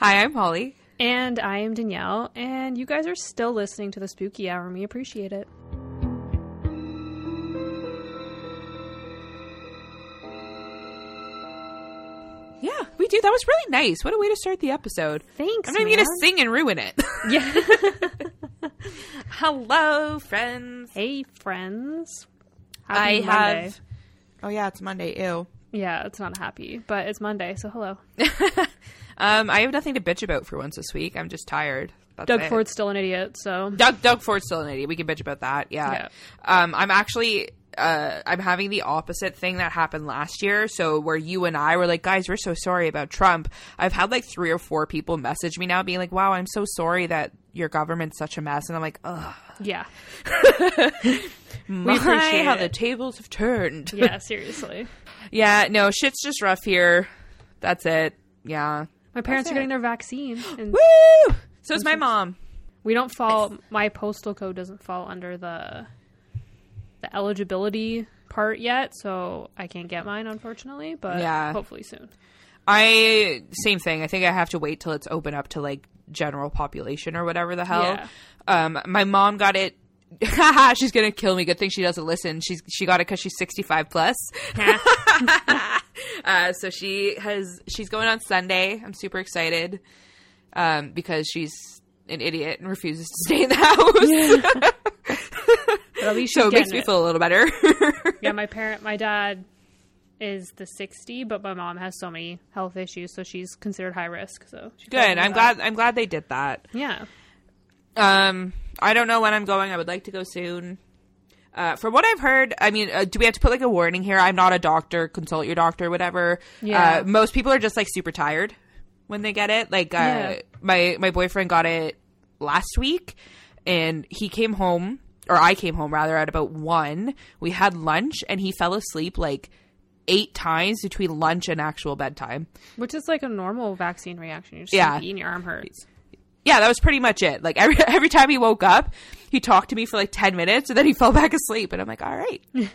Hi, I'm Holly. And I am Danyelle, and you guys are still listening to the Spooky Hour, and we appreciate it. Yeah, we do. That was really nice. What a way to start the episode. Thanks. I'm not even gonna sing and ruin it. Yeah. Hello, friends. hey, friends. I Happy Monday. have. Oh yeah, it's Monday. Ew. Yeah, it's not happy, but it's Monday, so hello. Um, I have nothing to bitch about for once this week. I'm just tired. That's Doug it. Ford's still an idiot, so Doug Doug Ford's still an idiot. We can bitch about that. Yeah. Yeah. Um, I'm actually uh, I'm having the opposite thing that happened last year. So where you and I were like, guys, we're so sorry about Trump. I've had like three or four people message me now, being like, wow, I'm so sorry that your government's such a mess, and I'm like, ugh, yeah. my, appreciate how it. the tables have turned. Yeah, seriously. yeah, no, shit's just rough here. That's it. Yeah. My parents are getting their vaccine, and Woo! So is my mom. we don't fall. My postal code doesn't fall under the the eligibility part yet, so I can't get mine, unfortunately. But Yeah. hopefully soon. I same thing. I think I have to wait till it's open up to like general population or whatever the hell. Yeah. Um, my mom got it. Haha, she's gonna kill me. Good thing she doesn't listen. She's she got it because she's sixty five plus. uh, so she has she's going on Sunday. I'm super excited um, because she's an idiot and refuses to stay in the house. But at least so it makes me it. feel a little better. Yeah, my parent, my dad is the 60, but my mom has so many health issues, so she's considered high risk. So Good. I'm glad. I'm glad they did that. Yeah, Um, I don't know when I'm going. I would like to go soon. Uh, from what I've heard, I mean, uh, do we have to put like a warning here? I'm not a doctor. Consult your doctor, whatever. Yeah. Uh, most people are just like super tired when they get it. Like, uh, Yeah. my my boyfriend got it last week, and he came home, or I came home rather at about one. We had lunch, and he fell asleep like eight times between lunch and actual bedtime. which is like a normal vaccine reaction. You're just Yeah. and your arm hurts. Yeah, that was pretty much it. Like every every time he woke up, he talked to me for like ten minutes, and then he fell back asleep. And I'm like, all right,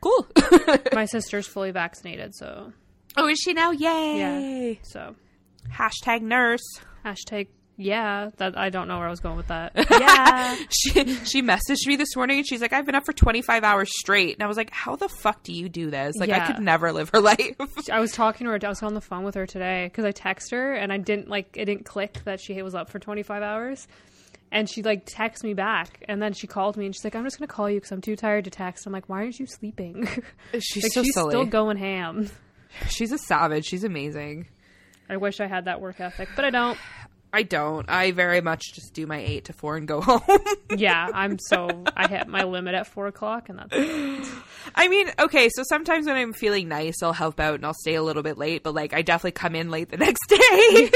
cool. my sister's fully vaccinated, so oh, is she now? Yay! yeah. Yay! So Hashtag nurse. hashtag yeah. That I don't know where I was going with that. yeah, She she messaged me this morning, and she's like, I've been up for 25 hours straight, and I was like, how the fuck do you do this? Like, I could never live her life. I was talking to her. I was on the phone with her today because I text her and I didn't like it didn't click that she was up for 25 hours. And she like texted me back, and then she called me and she's like, "I'm just gonna call you because I'm too tired to text." I'm like, "Why aren't you sleeping?" she's like so she's silly. still going ham. she's a savage. She's amazing. I wish I had that work ethic, but I don't. I don't. I very much just do my eight to four and go home. Yeah, I'm so I hit my limit at four o'clock, and that's it. I mean, okay, so sometimes when I'm feeling nice, I'll help out and I'll stay a little bit late, but like I definitely come in late the next day.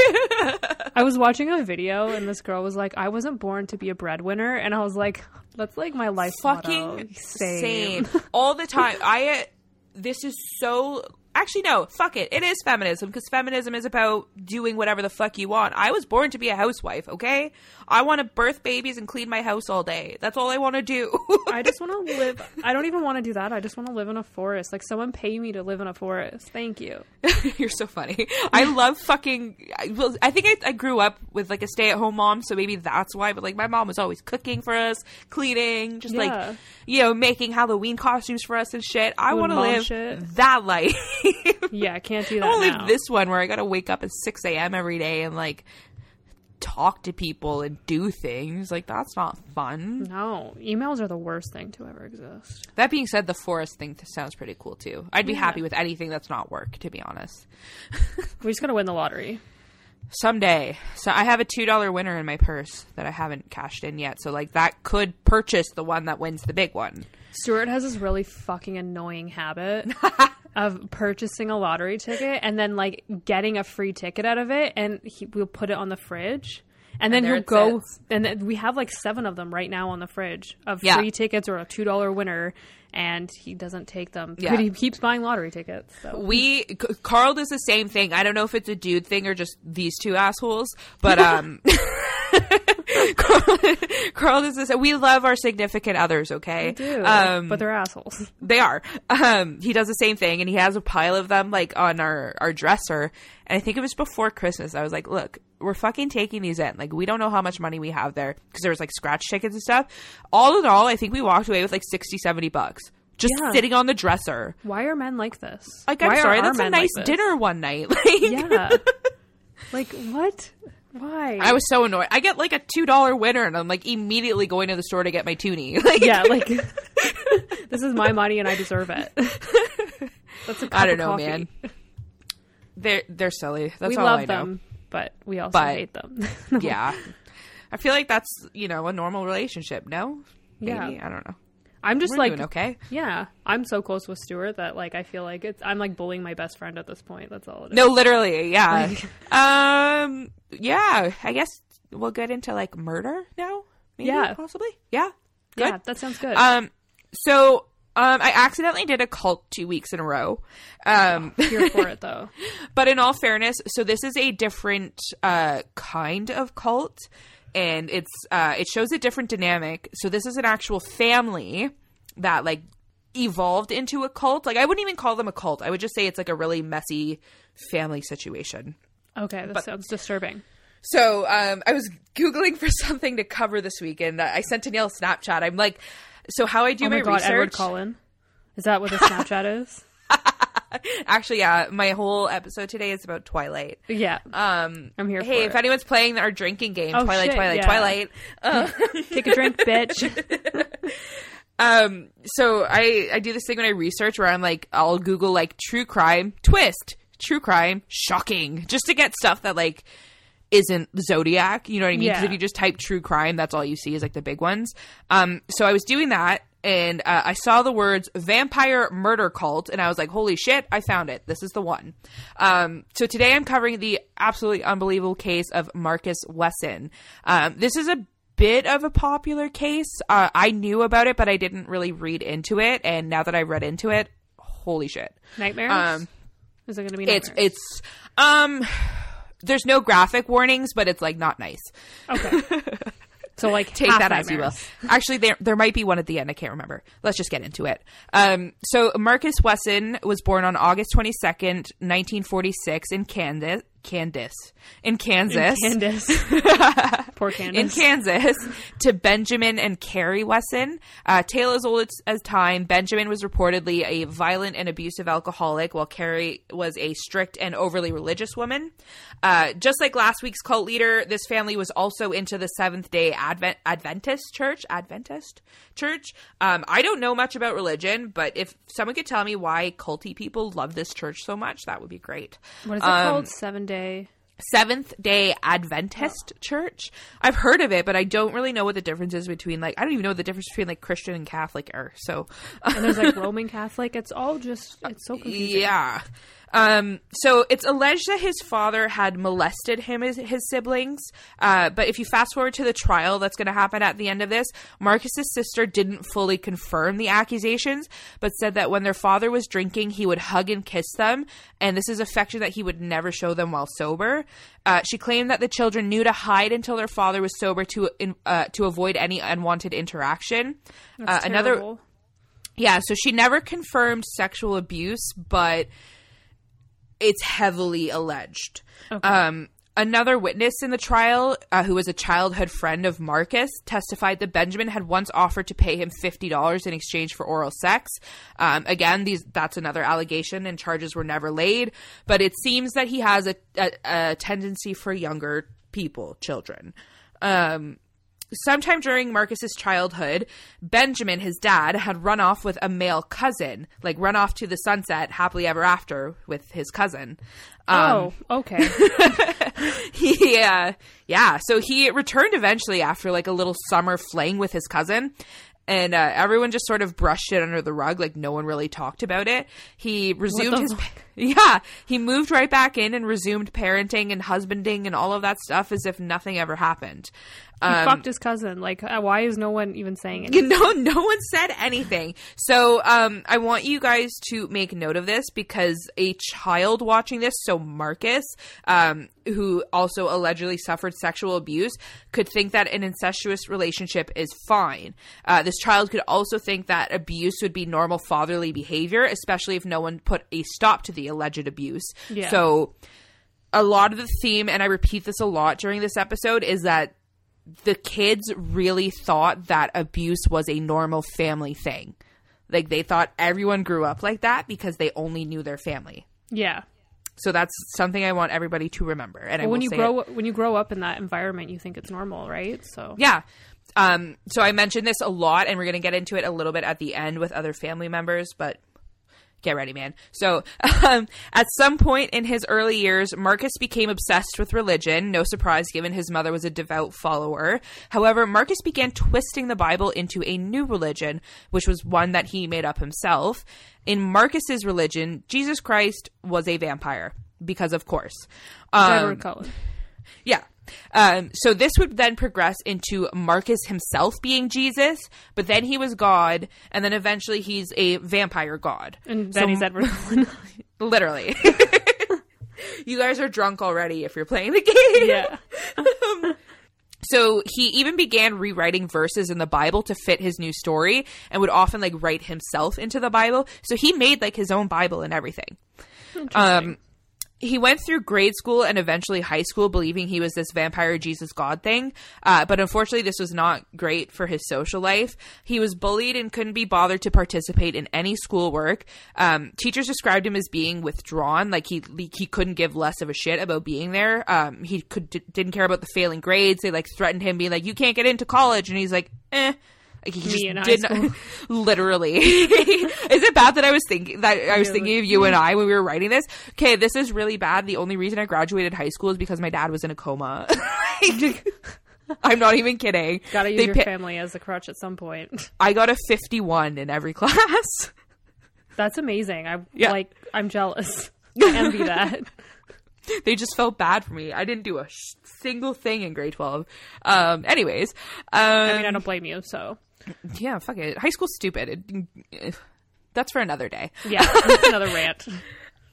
I was watching a video, and this girl was like, "I wasn't born to be a breadwinner," and I was like, "That's like my life Fucking motto. same. All the time. I this is so Actually no, fuck it. It is feminism because feminism is about doing whatever the fuck you want. I was born to be a housewife, okay? I want to birth babies and clean my house all day. That's all I want to do. I just want to live. I don't even want to do that. I just want to live in a forest. Like someone pay me to live in a forest. Thank you. You're so funny. I love fucking. I, well, I think I, I grew up with like a stay at home mom, so maybe that's why. But like my mom was always cooking for us, cleaning, just Yeah. like you know, making Halloween costumes for us and shit. I want to live shit. that life. Yeah, I can't do I that want to now. live this one where I got to wake up at six a.m. every day and like talk to people and do things. Like that's not fun. No, emails are the worst thing to ever exist. That being said, the forest thing sounds pretty cool too. I'd be Yeah. happy with anything that's not work, to be honest. We just gotta win the lottery. Someday. So I have a two dollar winner in my purse that I haven't cashed in yet. So like that could purchase the one that wins the big one. Stuart has this really fucking annoying habit of purchasing a lottery ticket and then like getting a free ticket out of it, and he will put it on the fridge. And then there he'll go, sits. and then we have like seven of them right now on the fridge of Yeah. free tickets or a two dollar winner, and he doesn't take them. Yeah. But he keeps buying lottery tickets. So. We Carl does the same thing. I don't know if it's a dude thing or just these two assholes, but um Carl does this. We love our significant others, okay? I do, Um, but they're assholes. they are. Um, he does the same thing, and he has a pile of them like on our our dresser. And I think it was before Christmas. I was like, "Look, we're fucking taking these in. Like, we don't know how much money we have there because there was like scratch tickets and stuff. All in all, I think we walked away with like 60, 70 bucks just Yeah. sitting on the dresser. Why are men like this? Like, I'm sorry, that's a men like nice dinner one night. Like, Yeah. like what? Why? I was so annoyed. I get like a two dollar winner, and I'm like immediately going to the store to get my toonie. Like, yeah, like this is my money and I deserve it. That's a cup I don't know, coffee. man. They're they're silly. That's we all love I know. them, but we also But- hate them. yeah. I feel like that's, you know, a normal relationship, no? Maybe. Yeah. I don't know. I'm just We're like okay. Yeah, I'm so close with Stuart that like I feel like it's I'm like bullying my best friend at this point. That's all it is. No, literally, yeah. um yeah, I guess we'll get into like murder now? Maybe Yeah. possibly? Yeah. Good. Yeah, that sounds good. Um so um I accidentally did a cult 2 weeks in a row. Um Here for it though. But in all fairness, so this is a different uh, kind of cult, and it's uh, it shows a different dynamic. So this is an actual family that like evolved into a cult. Like I wouldn't even call them a cult. I would just say it's like a really messy family situation. Okay, that sounds disturbing. So um, I was googling for something to cover this week, and I sent Danyelle a Snapchat. I'm like, so how I do Oh my, my, god, research? Edward Cullen. Is that what the Snapchat is? Actually, yeah, my whole episode today is about Twilight. Yeah. Um, I'm here Hey, if it. anyone's playing our drinking game, Oh, Twilight, shit, Twilight, yeah. Twilight. Uh, Take a drink, bitch. um, so I I do this thing when I research where I'm like I'll Google like true crime twist, true crime shocking, just to get stuff that like isn't Zodiac. You know what I mean? Because Yeah. if you just type true crime, that's all you see is like the big ones. Um, so I was doing that. And uh, I saw the words vampire murder cult, and I was like, holy shit, I found it. This is the one. Um, so today I'm covering the absolutely unbelievable case of Marcus Wesson. Um, this is a bit of a popular case. Uh, I knew about it, but I didn't really read into it. And now that I read into it, holy shit. Nightmares? Um, is it going to be It's, nightmares? it's, um, there's no graphic warnings, but it's like not nice. okay. So like Take that as you will. Actually, there there might be one at the end. I can't remember. Let's just get into it. Um, so Marcus Wesson was born on August twenty second, nineteen forty six, in Kansas. Kansas in Kansas. Candace. Poor in Kansas to Benjamin and Carrie Wesson. Uh, tale as old as- as time, Benjamin was reportedly a violent and abusive alcoholic, while Carrie was a strict and overly religious woman. Uh, just like last week's cult leader, this family was also into the Seventh Day Advent Adventist Church. Adventist Church. Um, I don't know much about religion, but if someone could tell me why culty people love this church so much, that would be great. what is it Um, called? Seven day. Seventh Day Adventist oh. Church. I've heard of it, but I don't really know what the difference is between like I don't even know the difference between like Christian and Catholic are. So And there's like Roman Catholic. It's all just it's so confusing. yeah. Um, so it's alleged that his father had molested him as his siblings. Uh, but if you fast forward to the trial that's going to happen at the end of this, Marcus's sister didn't fully confirm the accusations, but said that when their father was drinking, he would hug and kiss them, and this is affection that he would never show them while sober. Uh, she claimed that the children knew to hide until their father was sober to in, uh, to avoid any unwanted interaction. Uh, another yeah, so she never confirmed sexual abuse, but it's heavily alleged. Um, another witness in the trial, uh, who was a childhood friend of Marcus, testified that Benjamin had once offered to pay him fifty dollars in exchange for oral sex. Um, again, these that's another allegation, and charges were never laid. But it seems that he has a, a, a tendency for younger people, children. Um, sometime during Marcus's childhood, Benjamin, his dad, had run off with a male cousin, like run off to the sunset happily ever after with his cousin. Um, oh, okay. he, uh, yeah, so he returned eventually after like a little summer fling with his cousin. And uh, everyone just sort of brushed it under the rug, like no one really talked about it. He resumed his, fuck? Yeah, he moved right back in and resumed parenting and husbanding and all of that stuff as if nothing ever happened. He Um, fucked his cousin. Like, uh, why is no one even saying it? no, no one said anything. So, um, I want you guys to make note of this because a child watching this, so Marcus, um, who also allegedly suffered sexual abuse, could think that an incestuous relationship is fine. Uh, this child could also think that abuse would be normal fatherly behavior, especially if no one put a stop to the alleged abuse. Yeah. So, a lot of the theme, and I repeat this a lot during this episode, is that the kids really thought that abuse was a normal family thing. Like they thought everyone grew up like that because they only knew their family. Yeah. So that's something I want everybody to remember. And Well, when you grow it. when you grow up in that environment, you think it's normal, right? So yeah. Um, so I mentioned this a lot, and we're going to get into it a little bit at the end with other family members, but get ready, man. So, um, at some point in his early years, Marcus became obsessed with religion. No surprise, given his mother was a devout follower. However, Marcus began twisting the Bible into a new religion, which was one that he made up himself. In Marcus's religion, Jesus Christ was a vampire, because of course. Um, Edward Cullen. yeah. Um, so this would then progress into Marcus himself being Jesus, but then he was God, and then eventually he's a vampire god. And then So- he's Edward Cullen. Literally. you guys are drunk already if you're playing the game. yeah. So he even began rewriting verses in the Bible to fit his new story and would often like write himself into the Bible. So he made like his own Bible and everything. Um, he went through grade school and eventually high school believing he was this vampire Jesus God thing. Uh, but unfortunately, this was not great for his social life. He was bullied and couldn't be bothered to participate in any schoolwork. Um, teachers described him as being withdrawn, like he he couldn't give less of a shit about being there. Um, he could didn't care about the failing grades. They like threatened him, being like, "You can't get into college," and he's like, "Eh." He did not, literally. is it bad that I was thinking that I was thinking of you and I when we were writing this? Okay, this is really bad. The only reason I graduated high school is because my dad was in a coma. I'm not even kidding. Gotta use They your pi- family as a crutch at some point. I got a 51 in every class. That's amazing. I Yeah. like. I'm jealous. I envy that. they just felt bad for me. I didn't do a sh- single thing in grade 12. Um, anyways, um, I mean, I don't blame you. So yeah, fuck it. High school's stupid. It, that's for another day. yeah, another rant.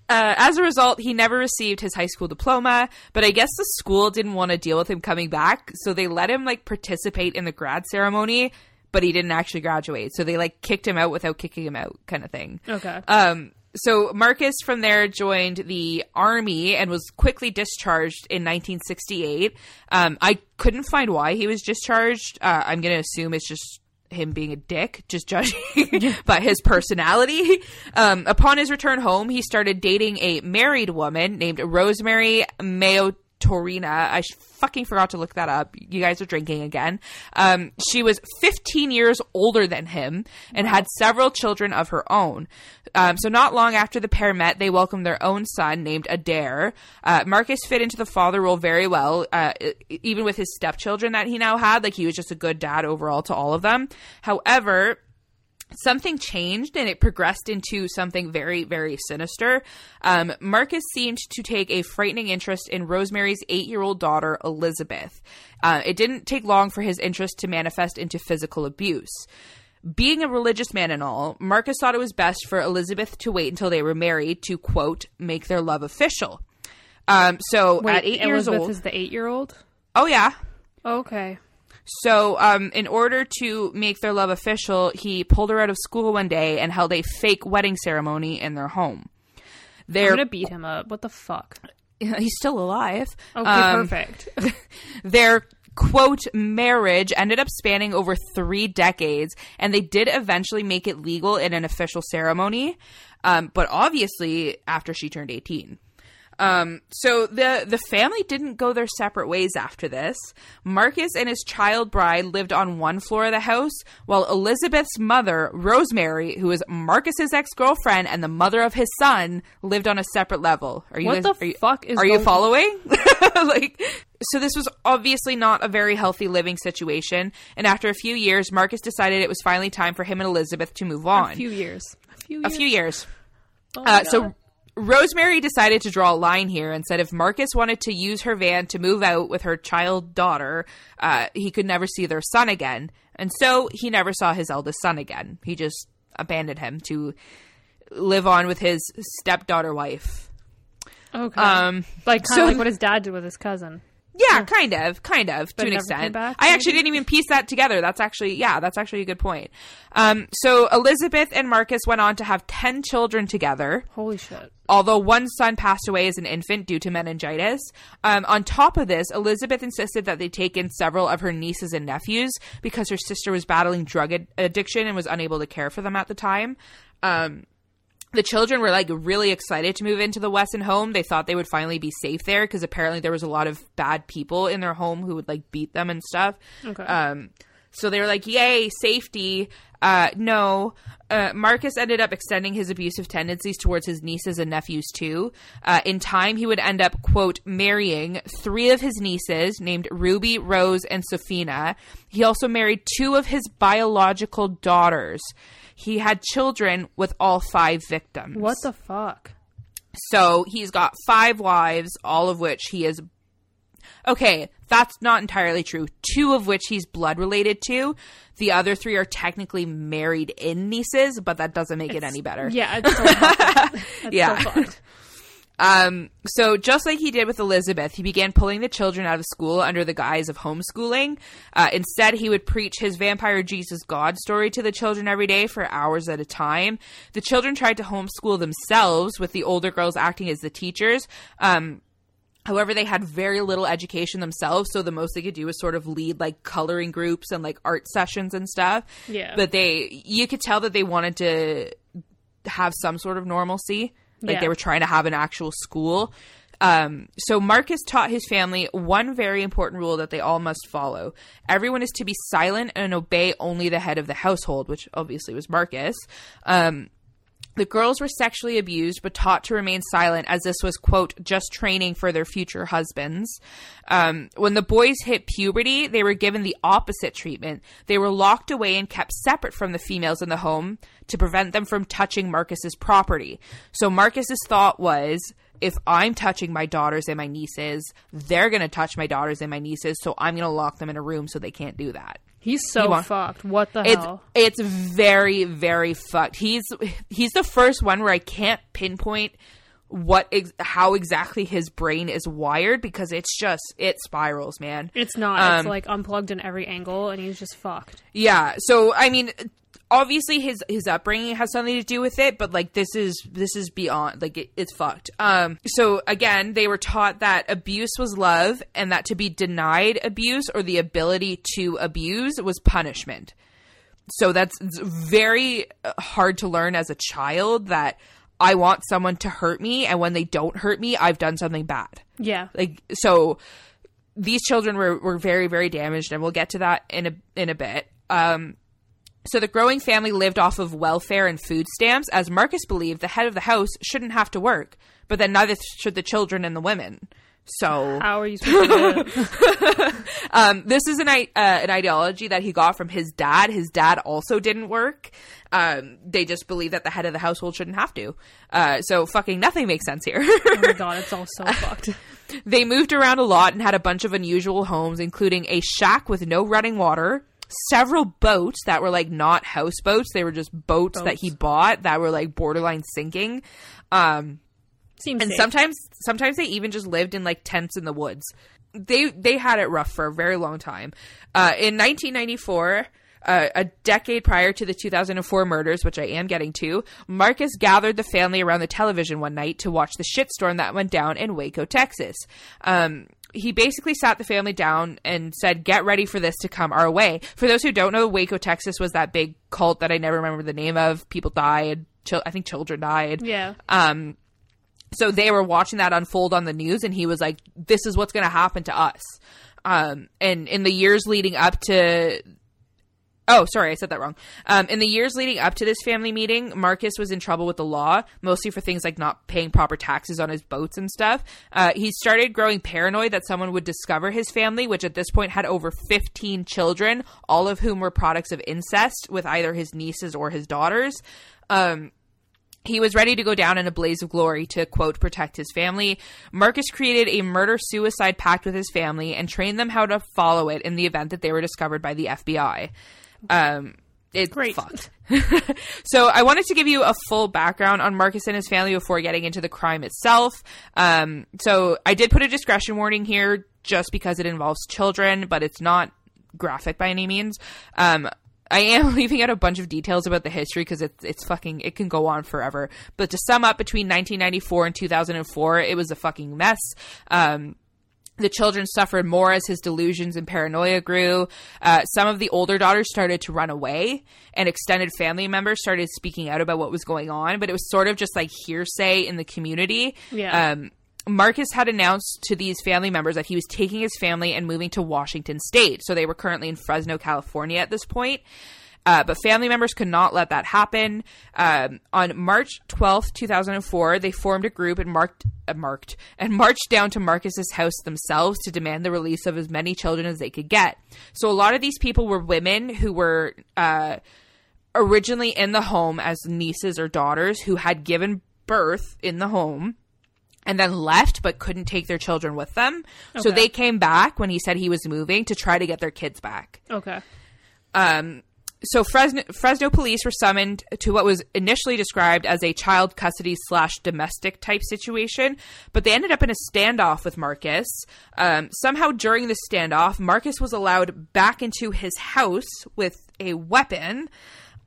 Uh, as a result, he never received his high school diploma, but I guess the school didn't want to deal with him coming back, so they let him like participate in the grad ceremony, but he didn't actually graduate. So they like kicked him out without kicking him out, kind of thing. Okay. Um, so Marcus from there joined the army and was quickly discharged in 1968. Um, I couldn't find why he was discharged. Uh, I'm going to assume it's just him being a dick, just judging by his personality. Um, upon his return home, he started dating a married woman named Rosemary Mayo Torina. I fucking forgot to look that up. You guys are drinking again. Um, she was 15 years older than him and had several children of her own. Um, so not long after the pair met, they welcomed their own son named Adair. Uh, Marcus fit into the father role very well, uh, even with his stepchildren that he now had. Like he was just a good dad overall to all of them. However, something changed and it progressed into something very, very sinister. Um, Marcus seemed to take a frightening interest in Rosemary's eight year old daughter, Elizabeth. Uh, it didn't take long for his interest to manifest into physical abuse. Being a religious man and all, Marcus thought it was best for Elizabeth to wait until they were married to, quote, make their love official. Um, so Wait, at eight years old. is the eight-year-old. oh, yeah. Okay. So, um, in order to make their love official, he pulled her out of school one day and held a fake wedding ceremony in their home. I'm Their, gonna beat him up. What the fuck? he's still alive. Okay, Um, perfect. Their quote marriage ended up spanning over three decades, and they did eventually make it legal in an official ceremony. Um, but obviously, after she turned 18. Um, so the the family didn't go their separate ways after this. Marcus and his child bride lived on one floor of the house, while Elizabeth's mother, Rosemary, who was Marcus's ex girlfriend and the mother of his son, lived on a separate level. Are you What guys, the you, fuck is Are you following? like, so this was obviously not a very healthy living situation. And after a few years, Marcus decided it was finally time for him and Elizabeth to move on a few years. A few years. a few years. Oh Uh, so. Rosemary decided to draw a line here and said if Marcus wanted to use her van to move out with her child daughter, uh, he could never see their son again. And so he never saw his eldest son again. He just abandoned him to live on with his stepdaughter wife. Okay. Um, like kind of so- like what his dad did with his cousin. Yeah, kind of, kind of, But to an extent. back, I actually didn't even piece that together. That's actually, yeah, that's actually a good point. Um, so Elizabeth and Marcus went on to have 10 children together, Holy shit. although one son passed away as an infant due to meningitis. Um, on top of this, Elizabeth insisted that they take in several of her nieces and nephews because her sister was battling drug ad- addiction and was unable to care for them at the time. Um, the children were like really excited to move into the Wesson home. They thought they would finally be safe there because apparently there was a lot of bad people in their home who would like beat them and stuff. Okay. Um, so they were like, "Yay, safety!" Uh, no, uh, Marcus ended up extending his abusive tendencies towards his nieces and nephews too. Uh, in time, he would end up quote marrying three of his nieces, named Ruby, Rose, and Sophina. He also married two of his biological daughters. He had children with all five victims. What the fuck? So he's got five wives, all of which he is. Okay, that's not entirely true. Two of which he's blood related to. The other three are technically married in nieces, but that doesn't make it any better. Yeah, it's so. That's Yeah. so. Um, so just like he did with Elizabeth, he began pulling the children out of school under the guise of homeschooling. Uh, instead, he would preach his vampire Jesus God story to the children every day for hours at a time. The children tried to homeschool themselves, with the older girls acting as the teachers. Um, However, they had very little education themselves, so the most they could do was sort of lead like coloring groups and like art sessions and stuff. Yeah. But they, you could tell that they wanted to have some sort of normalcy. Like Yeah. they were trying to have an actual school. Um, so Marcus taught his family one very important rule that they all must follow. Everyone is to be silent and obey only the head of the household, which obviously was Marcus. Um, the girls were sexually abused but taught to remain silent as this was, quote, just training for their future husbands. Um, when the boys hit puberty, they were given the opposite treatment. They were locked away and kept separate from the females in the home to prevent them from touching Marcus's property. So Marcus's thought was, if I'm touching my daughters and my nieces, they're going to touch my daughters and my nieces, so I'm going to lock them in a room so they can't do that. He's so want- fucked. What the It's hell? it's very very fucked. He's he's the first one where I can't pinpoint what ex- how exactly his brain is wired because it's just it spirals, man. It's not. Um, it's like unplugged in every angle, and he's just fucked. Yeah. So I mean, obviously his his upbringing has something to do with it, but like this is this is beyond like it, it's fucked. Um. So again, they were taught that abuse was love, and that to be denied abuse or the ability to abuse was punishment. So that's very uh, hard to learn as a child that I want someone to hurt me, and when they don't hurt me, I've done something bad. Yeah. like so these children were, were very very damaged and we'll get to that in a in a bit. Um so the growing family lived off of welfare and food stamps. As marcus believed the head of the house shouldn't have to work but then neither should the children and the women so How are you supposed to um, this is an uh, an ideology that he got from his dad. His dad also didn't work. Um, they just believe that the head of the household shouldn't have to. Uh, so fucking nothing makes sense here. Oh my god, it's all so fucked. They moved around a lot and had a bunch of unusual homes, including a shack with no running water, several boats that were like not houseboats, they were just boats, that he bought that were like borderline sinking. Um, Seems and safe. sometimes sometimes they even just lived in like tents in the woods. They they had it rough for a very long time. Uh, in 1994. Uh, a decade prior to the 2004 murders, which I am getting to, Marcus gathered the family around the television one night to watch the shitstorm that went down in Waco, Texas. Um, he basically sat the family down and said, "Get ready for this to come our way." For those who don't know, Waco, Texas was that big cult that I never remember the name of. People died. Chil- I think children died. yeah. Um, so they were watching that unfold on the news, and he was like, "This is what's going to happen to us." Um, and in the years leading up to, oh, sorry, I said that wrong. Um, in the years leading up to this family meeting, Marcus was in trouble with the law, mostly for things like not paying proper taxes on his boats and stuff. Uh, he started growing paranoid that someone would discover his family, which at this point had over 15 children, all of whom were products of incest with either his nieces or his daughters. Um, He was ready to go down in a blaze of glory to, quote, protect his family. Marcus created a murder suicide pact with his family and trained them how to follow it in the event that they were discovered by the FBI. Um, it's Great. fucked. so I wanted to give you a full background on Marcus and his family before getting into the crime itself. Um, so I did put a discretion warning here just because it involves children, but it's not graphic by any means. Um, I am leaving out a bunch of details about the history because it's it's fucking it can go on forever. But to sum up, between 1994 and 2004, it was a fucking mess. Um, the children suffered more as his delusions and paranoia grew. Uh, some of the older daughters started to run away, and extended family members started speaking out about what was going on. But it was sort of just like hearsay in the community. Yeah. Um, Marcus had announced to these family members that he was taking his family and moving to Washington State. So they were currently in Fresno, California at this point. Uh, but family members could not let that happen. Um, on March 12th, 2004, they formed a group and marked, uh, marked and marched down to Marcus's house themselves to demand the release of as many children as they could get. So a lot of these people were women who were uh, originally in the home as nieces or daughters who had given birth in the home and then left but couldn't take their children with them. So they came back when he said he was moving to try to get their kids back. Okay. Um, so Fresno, Fresno police were summoned to what was initially described as a child custody slash domestic type situation, but they ended up in a standoff with Marcus. Um, somehow during the standoff, Marcus was allowed back into his house with a weapon.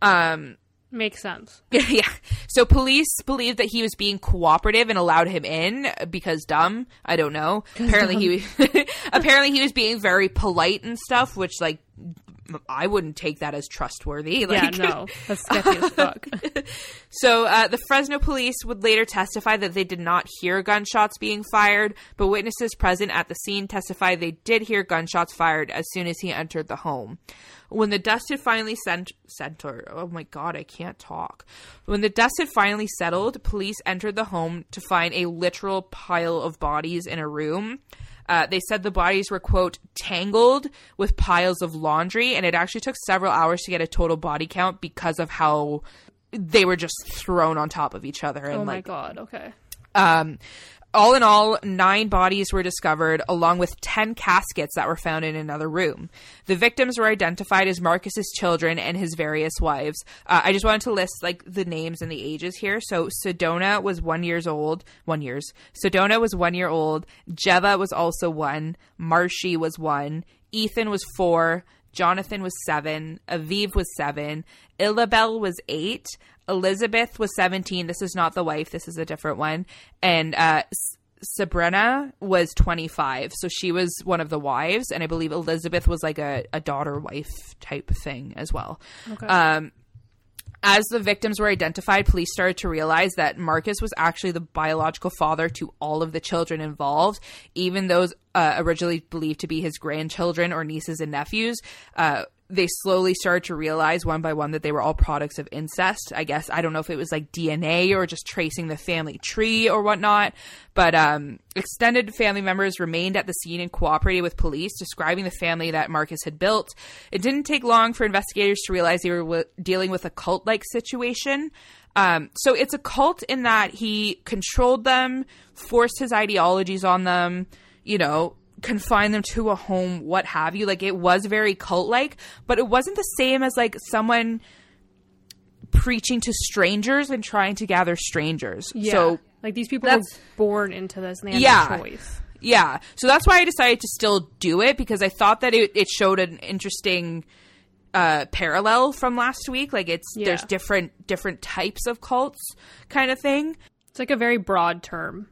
Um, Makes sense. yeah. So police believed that he was being cooperative and allowed him in because dumb. I don't know. Apparently he was, apparently he was being very polite and stuff, which like I wouldn't take that as trustworthy. Yeah, no. That's sketchy as fuck. so uh, the Fresno police would later testify that they did not hear gunshots being fired, but witnesses present at the scene testified they did hear gunshots fired as soon as he entered the home. When the dust had finally sent, center, oh my god, I can't talk. When the dust had finally settled, police entered the home to find a literal pile of bodies in a room. Uh, they said the bodies were quote tangled with piles of laundry, and it actually took several hours to get a total body count because of how they were just thrown on top of each other and Oh my like god. Okay. um all in all, nine bodies were discovered, along with 10 caskets that were found in another room. The victims were identified as Marcus's children and his various wives. Uh, I just wanted to list like the names and the ages here. So Sedona was one years old, one years. Sedona was one year old. Jeva was also one. Marshy was one. Ethan was four. Jonathan was seven. Aviv was seven. Illabel was eight. Elizabeth was 17. This is not the wife. This is a different one. And uh, S- Sabrina was 25. So she was one of the wives. And I believe Elizabeth was like a, a daughter wife type thing as well. Okay. Um, as the victims were identified, police started to realize that Marcus was actually the biological father to all of the children involved, even those uh, originally believed to be his grandchildren or nieces and nephews. Uh, they slowly started to realize one by one that they were all products of incest. I guess I don't know if it was like DNA or just tracing the family tree or whatnot, but um, extended family members remained at the scene and cooperated with police, describing the family that Marcus had built. It didn't take long for investigators to realize they were w- dealing with a cult like situation. Um, so it's a cult in that he controlled them, forced his ideologies on them, you know, confined them to a home, what have you. Like it was very cult like, but it wasn't the same as like someone preaching to strangers and trying to gather strangers. Yeah. So like these people were born into this and they had Yeah. no choice. yeah, so that's why I decided to still do it because I thought that it, it showed an interesting uh, parallel from last week. Like it's Yeah. there's different different types of cults kind of thing. It's like a very broad term.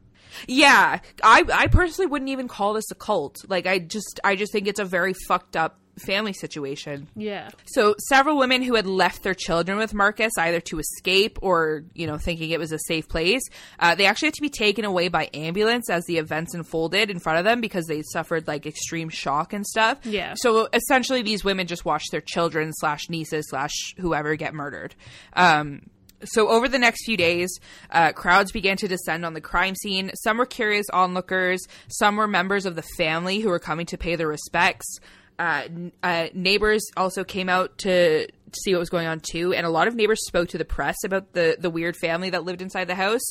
Yeah, I I personally wouldn't even call this a cult. Like I just I just think it's a very fucked up family situation. Yeah. So several women who had left their children with Marcus, either to escape or you know thinking it was a safe place, uh, they actually had to be taken away by ambulance as the events unfolded in front of them because they suffered like extreme shock and stuff. Yeah. So essentially, these women just watched their children slash nieces slash whoever get murdered. Um, so over the next few days, uh, crowds began to descend on the crime scene. Some were curious onlookers. Some were members of the family who were coming to pay their respects. Uh, uh, neighbors also came out to to see what was going on too, and a lot of neighbors spoke to the press about the the weird family that lived inside the house.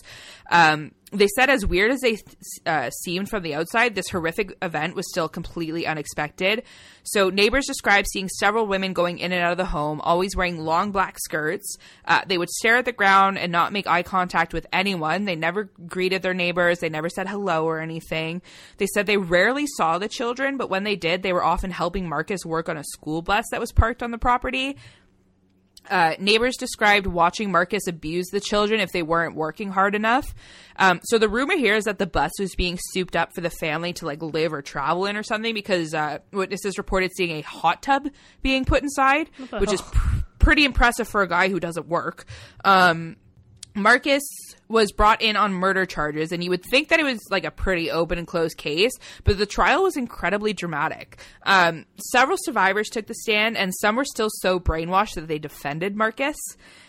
Um, they said, as weird as they uh, seemed from the outside, this horrific event was still completely unexpected. So, neighbors described seeing several women going in and out of the home, always wearing long black skirts. Uh, they would stare at the ground and not make eye contact with anyone. They never greeted their neighbors, they never said hello or anything. They said they rarely saw the children, but when they did, they were often helping Marcus work on a school bus that was parked on the property. Uh, neighbors described watching Marcus abuse the children if they weren't working hard enough. Um, so the rumor here is that the bus was being souped up for the family to like live or travel in or something because uh, witnesses reported seeing a hot tub being put inside, which is pr- pretty impressive for a guy who doesn't work. Um, Marcus was brought in on murder charges, and you would think that it was like a pretty open and closed case, but the trial was incredibly dramatic. Um, several survivors took the stand, and some were still so brainwashed that they defended Marcus.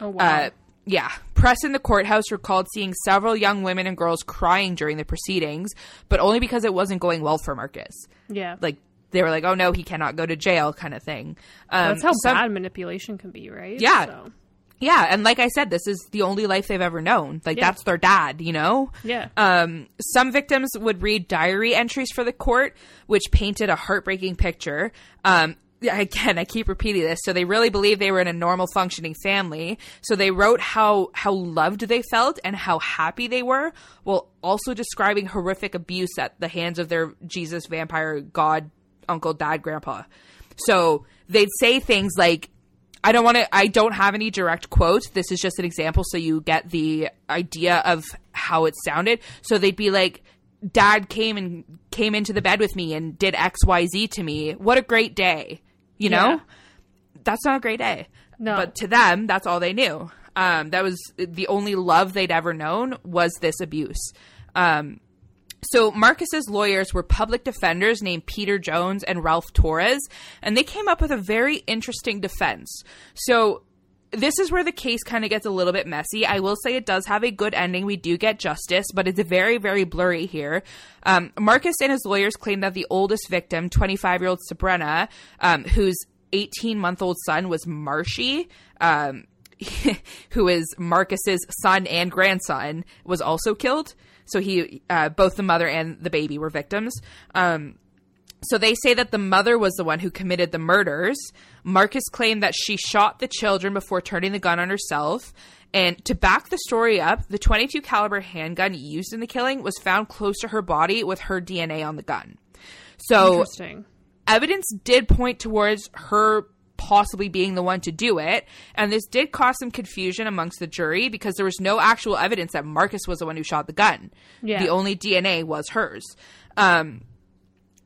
Oh, wow. Uh, yeah. Press in the courthouse recalled seeing several young women and girls crying during the proceedings, but only because it wasn't going well for Marcus. Yeah. Like, they were like, oh no, he cannot go to jail, kind of thing. Um, That's how some, bad manipulation can be, right? Yeah. So. Yeah, and like I said, this is the only life they've ever known. Like yeah. that's their dad, you know? Yeah. Um some victims would read diary entries for the court which painted a heartbreaking picture. Um again, I keep repeating this. So they really believe they were in a normal functioning family. So they wrote how how loved they felt and how happy they were, while also describing horrific abuse at the hands of their Jesus vampire god uncle, dad, grandpa. So they'd say things like I don't want to, I don't have any direct quotes. This is just an example so you get the idea of how it sounded. So they'd be like, Dad came and came into the bed with me and did XYZ to me. What a great day. You know? Yeah. That's not a great day. No. But to them, that's all they knew. Um, that was the only love they'd ever known was this abuse. Um, so Marcus's lawyers were public defenders named Peter Jones and Ralph Torres, and they came up with a very interesting defense. So this is where the case kind of gets a little bit messy. I will say it does have a good ending. We do get justice, but it's very, very blurry here. Um, Marcus and his lawyers claim that the oldest victim, 25 year old Sabrina, um, whose 18 month old son was Marshy, um, who is Marcus's son and grandson, was also killed. So he, uh, both the mother and the baby were victims. Um, so they say that the mother was the one who committed the murders. Marcus claimed that she shot the children before turning the gun on herself. And to back the story up, the 22 caliber handgun used in the killing was found close to her body with her DNA on the gun. So evidence did point towards her possibly being the one to do it. And this did cause some confusion amongst the jury because there was no actual evidence that Marcus was the one who shot the gun. Yeah. The only DNA was hers. Um,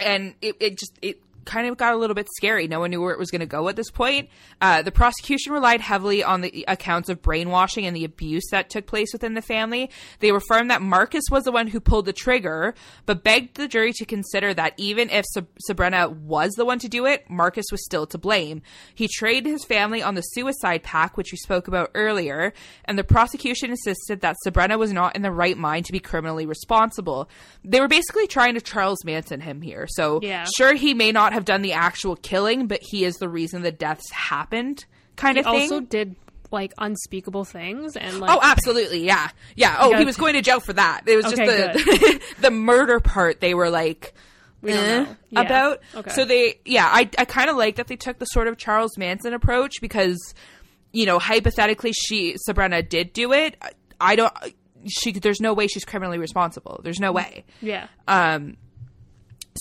and it, it just it kind of got a little bit scary. No one knew where it was going to go at this point. Uh, the prosecution relied heavily on the accounts of brainwashing and the abuse that took place within the family. They were affirmed that Marcus was the one who pulled the trigger, but begged the jury to consider that even if Sab- Sabrina was the one to do it, Marcus was still to blame. He traded his family on the suicide pact, which we spoke about earlier, and the prosecution insisted that Sabrina was not in the right mind to be criminally responsible. They were basically trying to Charles Manson him here. So, yeah. sure, he may not have have done the actual killing, but he is the reason the deaths happened, kind he of thing. Also, did like unspeakable things and like oh absolutely. Yeah. Yeah. Oh he was going to jail for that. It was okay, just the the murder part they were like eh, yeah. about. Okay. so they yeah i, I kind of like that they took the sort of charles manson approach because you know hypothetically she sabrina did do it. I don't she there's no way she's criminally responsible. There's no way. Yeah. Um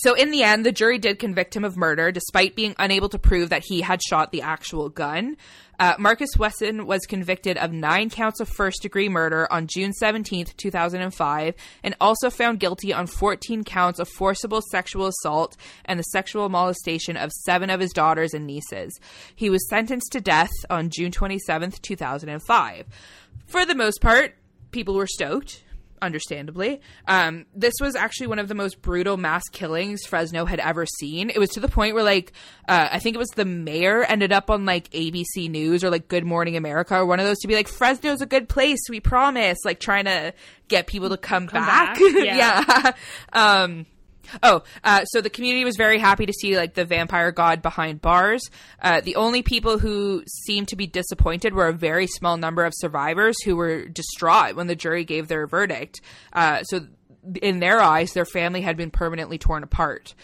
so, in the end, the jury did convict him of murder despite being unable to prove that he had shot the actual gun. Uh, Marcus Wesson was convicted of nine counts of first degree murder on June 17, 2005, and also found guilty on 14 counts of forcible sexual assault and the sexual molestation of seven of his daughters and nieces. He was sentenced to death on June 27, 2005. For the most part, people were stoked understandably. Um, this was actually one of the most brutal mass killings Fresno had ever seen. It was to the point where, like, uh, I think it was the mayor ended up on like ABC News or like Good Morning America or one of those to be like, Fresno's a good place, we promise, like trying to get people to come, come back. back. Yeah. yeah. um, Oh, uh, so the community was very happy to see like the vampire god behind bars. Uh, the only people who seemed to be disappointed were a very small number of survivors who were distraught when the jury gave their verdict. Uh, so, in their eyes, their family had been permanently torn apart.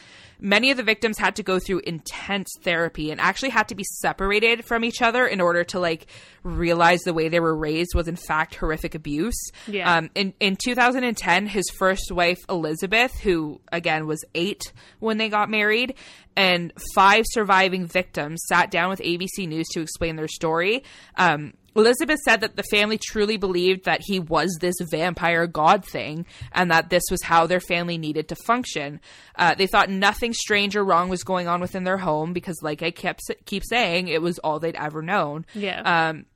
Many of the victims had to go through intense therapy and actually had to be separated from each other in order to like realize the way they were raised was in fact horrific abuse. Yeah. Um, in in 2010, his first wife Elizabeth, who again was eight when they got married, and five surviving victims sat down with ABC News to explain their story. Um, Elizabeth said that the family truly believed that he was this vampire god thing and that this was how their family needed to function. Uh, they thought nothing strange or wrong was going on within their home because, like I kept keep saying, it was all they'd ever known. Yeah. Um,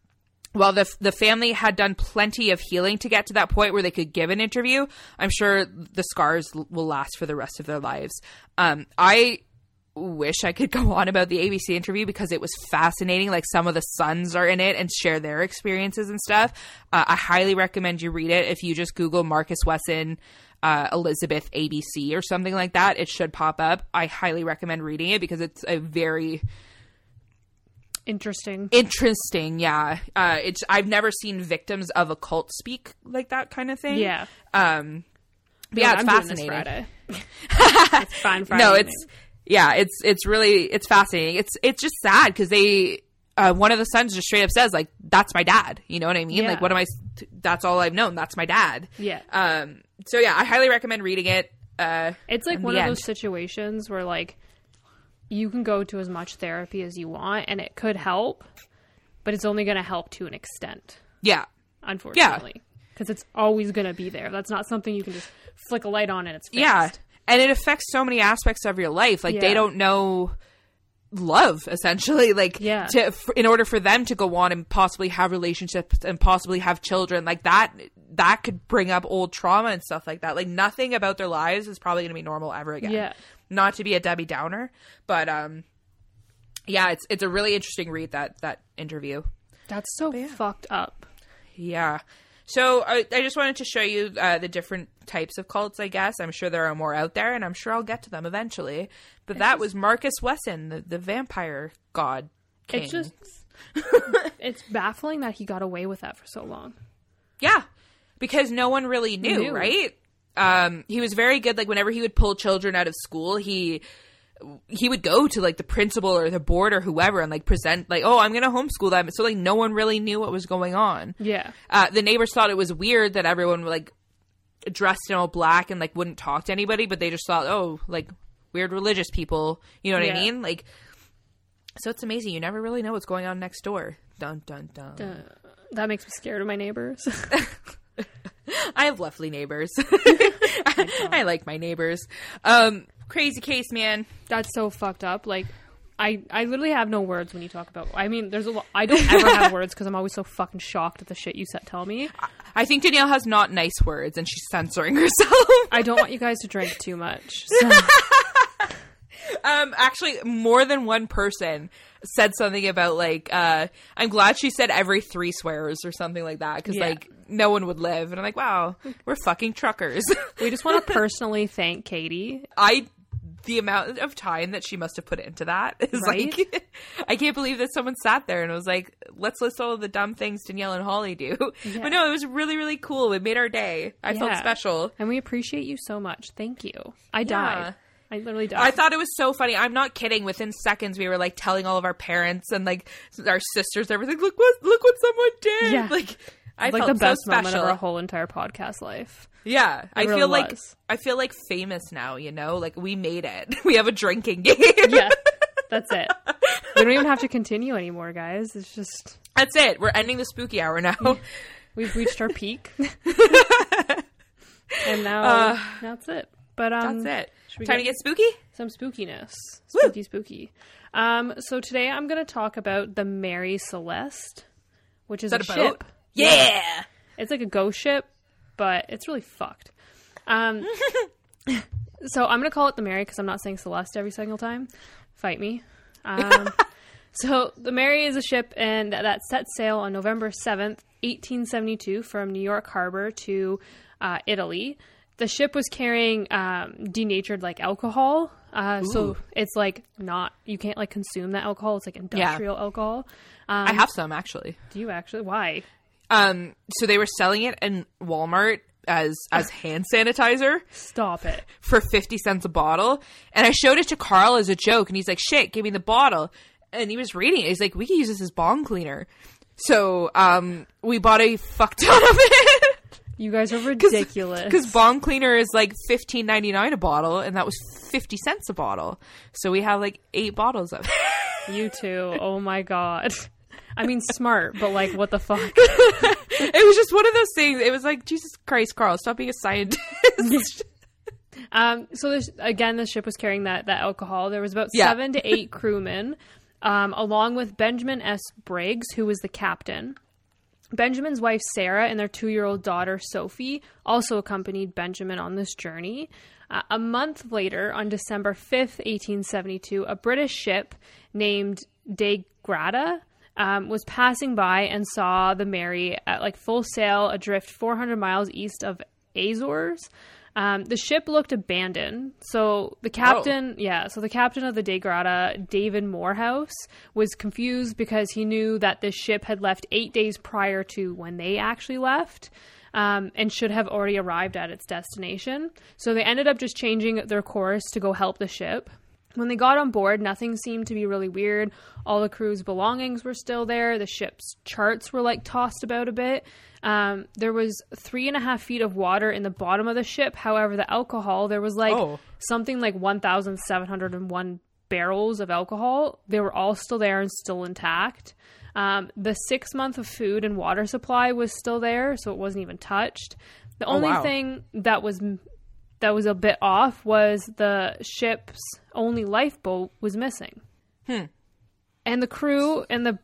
while the the family had done plenty of healing to get to that point where they could give an interview, I'm sure the scars will last for the rest of their lives. Um, I wish I could go on about the ABC interview because it was fascinating. Like some of the sons are in it and share their experiences and stuff. Uh, I highly recommend you read it. If you just Google Marcus Wesson. Uh, Elizabeth ABC or something like that, it should pop up. I highly recommend reading it because it's a very Interesting. interesting yeah uh it's i've never seen victims of a cult speak like that kind of thing Yeah. um but yeah it's I'm fascinating Friday. it's fine Friday. no it's yeah it's it's really it's fascinating it's it's just sad because they uh, one of the sons just straight up says like that's my dad you know what i mean Yeah. like what am i that's all i've known that's my dad yeah. um so yeah i highly recommend reading it uh It's like one of end. those situations where like you can go to as much therapy as you want and it could help, but it's only going to help to an extent, yeah unfortunately. Because it's always going to be there. That's not something you can just flick a light on and it's fixed. Yeah. And it affects so many aspects of your life. Like they don't know love essentially like Yeah. to f- in order for them to go on and possibly have relationships and possibly have children like that that could bring up old trauma and stuff like that like nothing about their lives is probably going to be normal ever again Yeah. not to be a debbie downer but um yeah it's it's a really interesting read that that interview That's so fucked up. yeah. So I, I just wanted to show you uh, the different types of cults. I guess I'm sure there are more out there, and I'm sure I'll get to them eventually. But that was Marcus Wesson, the, the vampire god king. It's just it's baffling that he got away with that for so long. yeah, because no one really knew, Knew. right? Um, he was very good. Like whenever he would pull children out of school, he he would go to like the principal or the board or whoever and like present like, oh, I'm gonna homeschool them. So like no one really knew what was going on. Yeah. Uh, the neighbors thought it was weird that everyone like dressed in all black and like wouldn't talk to anybody, but they just thought, oh, like weird religious people. You know what I mean? Like, so it's amazing. You never really know what's going on next door. Dun dun dun. Uh, that makes me scared of my neighbors. I have lovely neighbors. I, like my neighbors. Um, crazy case, man. That's so fucked up. Like, I I literally have no words when you talk about. I mean, there's a lot. I don't ever have words because I'm always so fucking shocked at the shit you set, tell me. I think Danyelle has not nice words, and she's censoring herself. I don't want you guys to drink too much. So, Um, actually, more than one person said something about like, uh, I'm glad she said every three swears or something like that because Yeah. like no one would live. And I'm like, wow, we're fucking truckers. we just want to personally thank Katie. I, the amount of time that she must have put into that is Right? like, I can't believe that someone sat there and was like, let's list all of the dumb things Danyelle and Holly do. But no, it was really, really cool. It made our day. I felt special. And we appreciate you so much. Thank you. I Yeah. died. I literally died. I thought it was so funny. I'm not kidding. Within seconds, we were like telling all of our parents and like our sisters, everything. Look what look what someone did. Yeah. Like I like felt the best so moment of our whole entire podcast life. yeah, I really feel like. I feel like famous now. You know, like we made it. We have a drinking game. Yeah, that's it. We don't even have to continue anymore, guys. It's just That's it. We're ending the spooky hour now. we've reached our peak, and now that's it. But um, That's it. Time get- to get spooky. some spookiness. Spooky, spooky. Um, so today I'm going to talk about the Mary Celeste, which is, Is that a a ship. Yeah. It's like a ghost ship, but it's really fucked. Um, so I'm going to call it the Mary because I'm not saying Celeste every single time. Fight me. Um, so the Mary is a ship and that set sail on November 7th, 1872 from New York Harbor to uh, Italy the ship was carrying um, denatured like alcohol. Uh, so it's like not you can't like consume that alcohol. It's like industrial alcohol. Um, I have some actually. Do you actually? Why? Um, so they were selling it in Walmart as as hand sanitizer Stop it. for fifty cents a bottle, and I showed it to Carl as a joke, and he's like, "Shit, give me the bottle." And he was reading it. He's like, "We can use this as bong cleaner." So um, we bought a fuck ton of it. You guys are ridiculous. Because bong cleaner is like fifteen ninety nine a bottle, and that was fifty cents a bottle. So we have like eight bottles of it. you two. Oh my god. I mean, smart, but like, what the fuck? it was just one of those things. It was like Jesus Christ, Carl, stop being a scientist. Um, so this, again, the ship was carrying that that alcohol. There was about Yeah. seven to eight crewmen, um, along with Benjamin S. Briggs, who was the captain. Benjamin's wife Sarah and their two year old daughter Sophie also accompanied Benjamin on this journey. Uh, a month later, on December 5th, 1872, a British ship named Dei Gratia um, was passing by and saw the Mary at like full sail adrift 400 miles east of Azores. Um, the ship looked abandoned. So the captain, yeah, so the captain of the Dei Gratia, David Morehouse, was confused because he knew that this ship had left eight days prior to when they actually left. Um, and should have already arrived at its destination. So they ended up just changing their course to go help the ship. When they got on board, nothing seemed to be really weird. All the crew's belongings were still there. The ship's charts were like tossed about a bit. Um, there was three and a half feet of water in the bottom of the ship. However, the alcohol, there was like Oh. something like 1,701 barrels of alcohol. They were all still there and still intact. Um, the six month of food and water supply was still there, so it wasn't even touched. The only wow. thing that was that was a bit off was the ship's only lifeboat was missing. Hmm. And the crew and the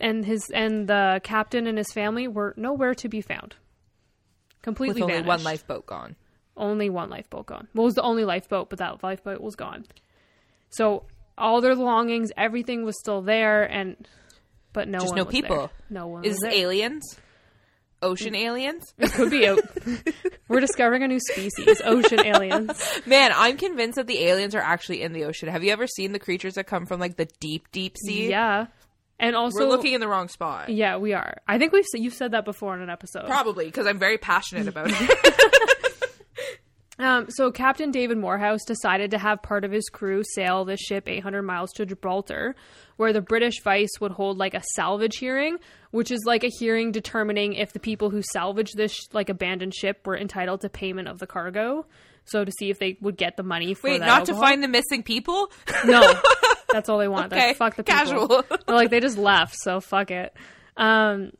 and his and the captain and his family were nowhere to be found. Completely With only vanished. one lifeboat gone. Only one lifeboat gone. Well, it was the only lifeboat, but that lifeboat was gone. So all their belongings, everything was still there, and but no Just one no was people. there. No one Is aliens? Ocean mm. aliens? It could be. We're discovering a new species, ocean aliens. Man, I'm convinced that the aliens are actually in the ocean. Have you ever seen the creatures that come from like the deep, deep sea? Yeah, and also We're looking in the wrong spot. Yeah, we are. I think we've you've said that before in an episode. Probably because I'm very passionate about it. Um, so Captain David Morehouse decided to have part of his crew sail the ship 800 miles to Gibraltar, where the British Vice would hold like a salvage hearing, which is like a hearing determining if the people who salvaged this like abandoned ship were entitled to payment of the cargo. So to see if they would get the money for Wait, not alcohol. to find the missing people? No, that's all they want. Okay, like, fuck the people. casual. Like they just left, so fuck it. Um,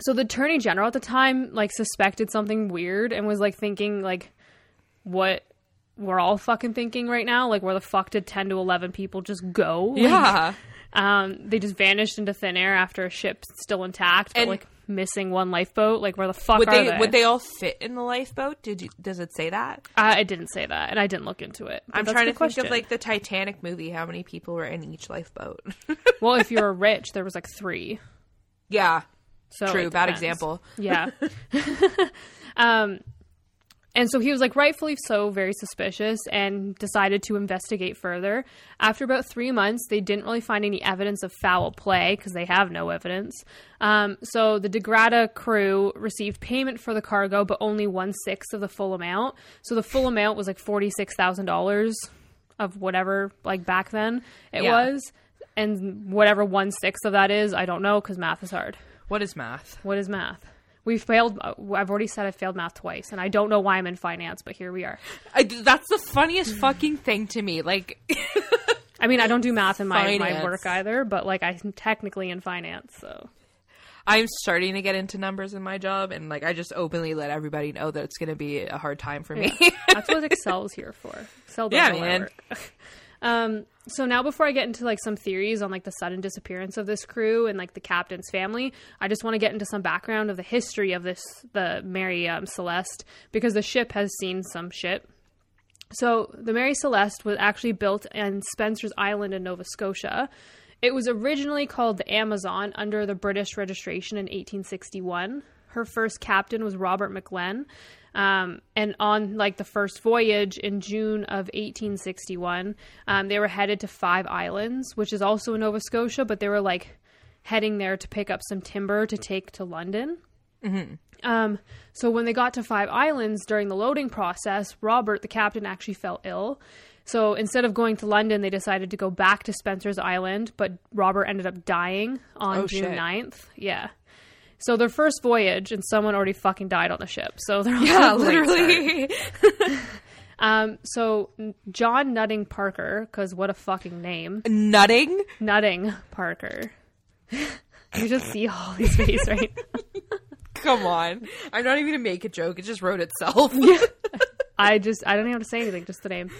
so the attorney general at the time like suspected something weird and was like thinking like, what we're all fucking thinking right now, like where the fuck did ten to eleven people just go? Like, yeah. um, they just vanished into thin air after a ship still intact, but And- like missing one lifeboat. Like where the fuck Would are they, they? would they all fit in the lifeboat? Did you does it say that? I, I didn't say that, and I didn't look into it. I'm trying to good think question. of like the Titanic movie, how many people were in each lifeboat. well, if you were rich, there was like three. yeah. So True, bad example. Yeah. um, and so he was like rightfully so very suspicious and decided to investigate further. After about three months, they didn't really find any evidence of foul play because they have no evidence. Um, so the Dei Gratia crew received payment for the cargo, but only one sixth of the full amount. So the full amount was like forty six thousand dollars of whatever like back then it Yeah. was. And whatever one sixth of that is, I don't know because math is hard. What is math? What is math? We failed. uh, I've already said I failed math twice, and I don't know why I'm in finance, but here we are. I, that's the funniest fucking thing to me. Like, I mean, I don't do math in my, my work either, but like I'm technically in finance, so I'm starting to get into numbers in my job, and like, I just openly let everybody know that it's going to be a hard time for me. that's what Excel's here for. Excel does Yeah, man. um, so now before I get into like some theories on like the sudden disappearance of this crew and like the captain's family, I just want to get into some background of the history of this the Mary um, Celeste because the ship has seen some shit. So, the Mary Celeste was actually built on Spencer's Island in Nova Scotia. It was originally called the Amazon under the British registration in 1861. Her first captain was Robert McLean. Um, and on like the first voyage in June of 1861, um, they were headed to Five Islands, which is also in Nova Scotia, but they were like heading there to pick up some timber to take to London. Um, so when they got to Five Islands during the loading process, Robert, the captain, actually fell ill. So instead of going to London, they decided to go back to Spencer's Island, but Robert ended up dying on Oh, June shit. 9th. Yeah. So their first voyage, and someone already fucking died on the ship. So they're Yeah, off to a great start. literally. Um, so John Nutting Parker, because what a fucking name, Nutting. Nutting Parker. you just see Holly's face right Come on. I'm not even gonna make a joke. It just wrote itself. I just I don't even have to say anything, just the name.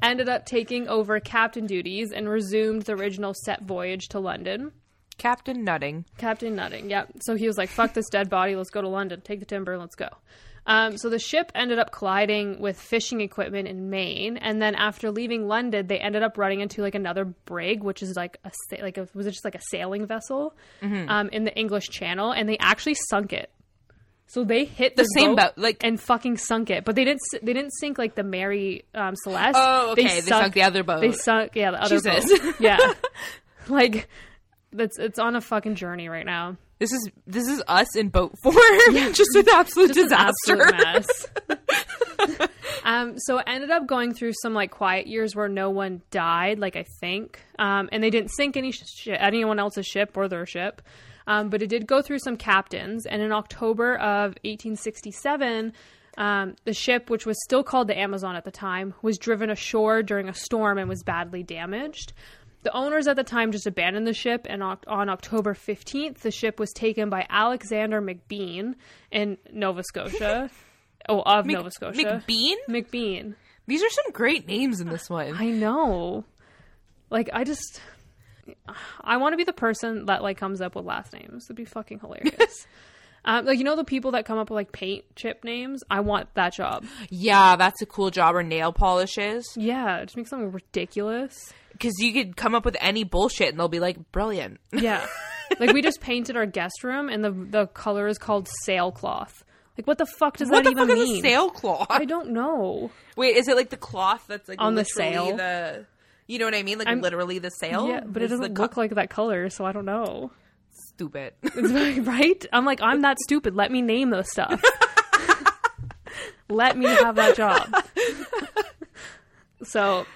Ended up taking over captain duties and resumed the original set voyage to London. Captain Nutting. Captain Nutting, yeah. So he was like, "Fuck this dead body. Let's go to London. Take the timber. Let's go." Um, so the ship ended up colliding with fishing equipment in Maine, and then after leaving London, they ended up running into like another brig, which is like a like a, was it just like a sailing vessel um, in the English Channel, and they actually sunk it. So they hit The this same boat like- and fucking sunk it, but they didn't. They didn't sink like the Mary um, Celeste. Oh, okay. They sunk the other boat. They sunk, yeah, the other Jesus. boat. Yeah, like that's it's on a fucking journey right now. This is this is us in boat form, just with absolute Just an disaster. absolute mess. um, so it ended up going through some like quiet years where no one died, like I think, um, and they didn't sink any sh- anyone else's ship or their ship. Um, but it did go through some captains, and in October of 1867, um, the ship, which was still called the Amazon at the time, was driven ashore during a storm and was badly damaged. The owners at the time just abandoned the ship, and on October 15th, the ship was taken by Alexander McBean in Nova Scotia. oh, of Nova Scotia. McBean. McBean. These are some great names in this one. I know. Like, I just. I want to be the person that, like, comes up with last names. It'd be fucking hilarious. um, like, you know, the people that come up with, like, paint chip names? I want that job. Yeah, that's a cool job. Or nail polishes, Yeah, just make something ridiculous. because you could come up with any bullshit, and they'll be like, brilliant. Yeah. like we just painted our guest room and the the color is called sailcloth. Like what the fuck does what that the fuck even is mean? a sailcloth? I don't know. Wait, is it like the cloth that's like On the sail? The you know what I mean? Like I'm- literally the sail. yeah, but it doesn't co- look like that color, so I don't know. Stupid. Right? I'm like, I'm that stupid. Let me name those stuff. Let me have that job. so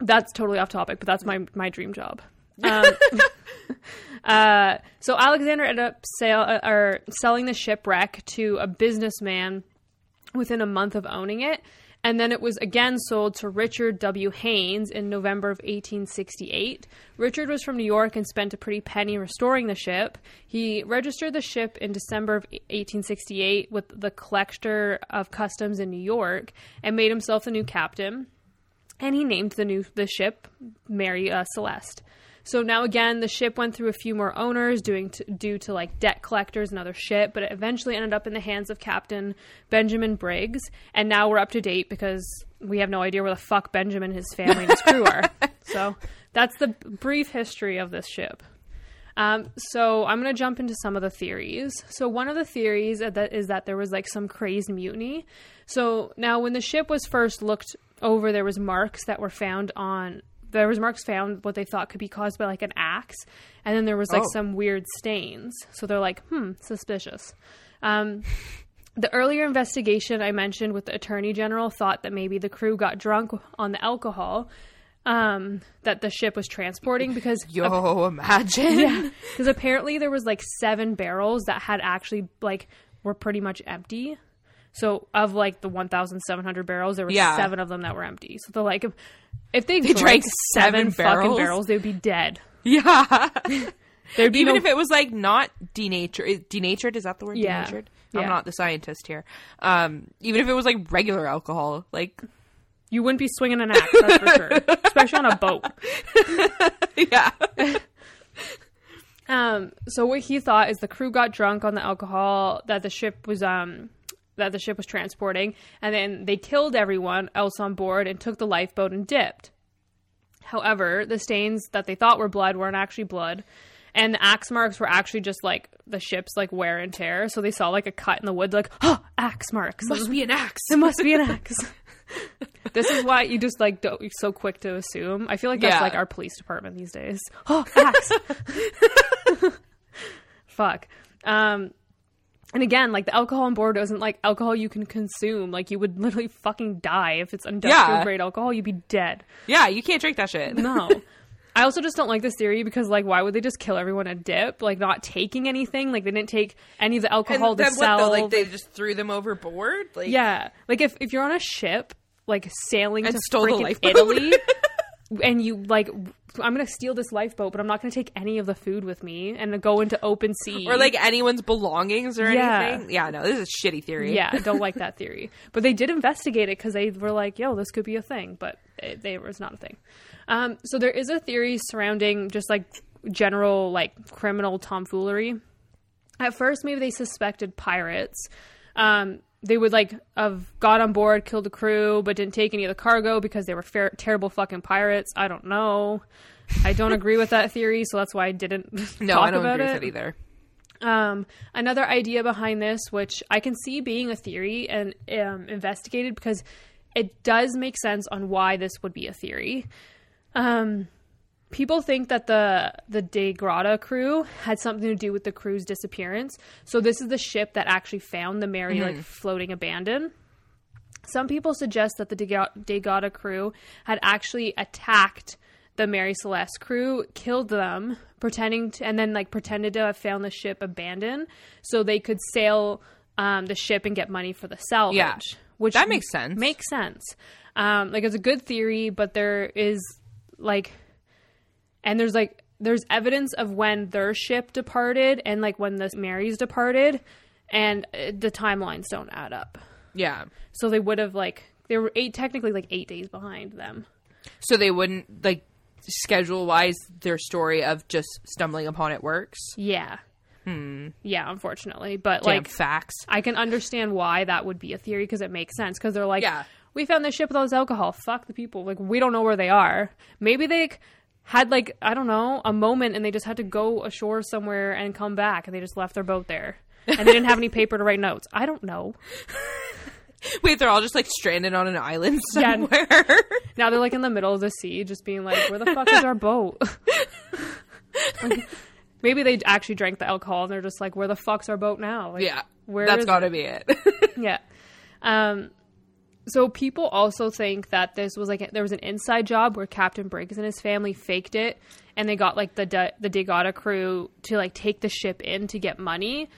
that's totally off topic, but that's my my dream job. Um, uh, so Alexander ended up sail, uh, or selling the shipwreck to a businessman within a month of owning it. And then it was again sold to Richard W. Haynes in November of 1868. Richard was from New York and spent a pretty penny restoring the ship. He registered the ship in December of 1868 with the Collector of Customs in New York and made himself the new captain and he named the new the ship Mary uh, Celeste. So now again, the ship went through a few more owners, doing to, due to like debt collectors and other shit, but it eventually ended up in the hands of Captain Benjamin Briggs. And now we're up to date because we have no idea where the fuck Benjamin, his family, and his crew are. So that's the brief history of this ship. Um, so I'm going to jump into some of the theories. So one of the theories is that, is that there was like some crazed mutiny. So now when the ship was first looked over, there was marks that were found on. There was marks found what they thought could be caused by like an axe, and then there was like Oh. some weird stains. So they're like, hmm, suspicious. Um, the earlier investigation I mentioned with the attorney general thought that maybe the crew got drunk on the alcohol um, that the ship was transporting because Yo, imagine. yeah, because apparently there was like seven barrels that had actually like were pretty much empty. So of like the 1,700 barrels, there were Yeah. seven of them that were empty. So they're like, if, if they, drank drank seven seven fucking barrels? barrels, they'd be dead. Yeah. There'd Even no- if it was like not denatured, denatured is that the word? Yeah. Denatured. Yeah. I'm not the scientist here. Um, even if it was like regular alcohol, like you wouldn't be swinging an axe, that's for sure, especially on a boat. yeah, Um, so what he thought is the crew got drunk on the alcohol that the ship was um that the ship was transporting, and then they killed everyone else on board and took the lifeboat and dipped. However, the stains that they thought were blood weren't actually blood, And the axe marks were actually just like the ship's like wear and tear. So they saw like a cut in the wood, like, oh, axe marks. Must be an axe. It must be an axe. this is why you just like don't you're so quick to assume. I feel like that's Yeah. like our police department these days. Oh, axe. Fuck. Um and again, like the alcohol on board isn't like alcohol you can consume. Like you would literally fucking die if it's industrial Yeah. grade alcohol. You'd be dead. Yeah, you can't drink that shit. No. I also just don't like this theory because, like, why would they just kill everyone at dip? Like, not taking anything. Like, they didn't take any of the alcohol And to sell. though? Like they just threw them overboard? Like yeah, like if if you're on a ship, like sailing And to stole. Italy, and you like, I'm gonna steal this lifeboat, but I'm not gonna take any of the food with me and go into open sea. or like anyone's belongings or Yeah. anything. Yeah, no, this is a shitty theory. yeah, I don't like that theory. But they did investigate it because they were like, "Yo, this could be a thing," but it, it was not a thing. Um, so there is a theory surrounding just like general like criminal tomfoolery. At first, maybe they suspected pirates. Um, they would like have got on board, killed the crew, but didn't take any of the cargo because they were fair, terrible fucking pirates. I don't know. I don't agree with that theory, so that's why I didn't No, talk I don't about agree it. with it either. Um, another idea behind this, which I can see being a theory and um, investigated because it does make sense on why this would be a theory. Um, people think that the the Dei Gratia crew had something to do with the crew's disappearance. So this is the ship that actually found the Mary like floating abandoned. Some people suggest that the De Gata crew had actually attacked the Mary Celeste crew, killed them, pretending to, and then like pretended to have found the ship abandoned, so they could sail um, the ship and get money for the salvage. Yeah. which That makes sense. Makes sense. Um, like it's a good theory, but there is like, and there's like there's evidence of when their ship departed and like when the Marys departed, and uh, the timelines don't add up. Yeah. So they would have like they were eight technically like eight days behind them. So they wouldn't like schedule wise their story of just stumbling upon it works. Yeah. Hmm. Yeah, unfortunately, but Damn like facts. I can understand why that would be a theory because it makes sense because they're like, Yeah. we found this ship with all this alcohol. Fuck the people. Like we don't know where they are. Maybe they had like I don't know a moment and they just had to go ashore somewhere and come back and they just left their boat there and they didn't have any paper to write notes. I don't know. Wait, they're all just like stranded on an island Yeah. somewhere. Now they're like in the middle of the sea, just being like, "Where the fuck is our boat?" Like, maybe they actually drank the alcohol and they're just like, "Where the fuck's our boat now?" Like, yeah. where That's got to be it. yeah. Um, so people also think that this was like there was an inside job where Captain Briggs and his family faked it, and they got like the De- the Degata crew to like take the ship in to get money.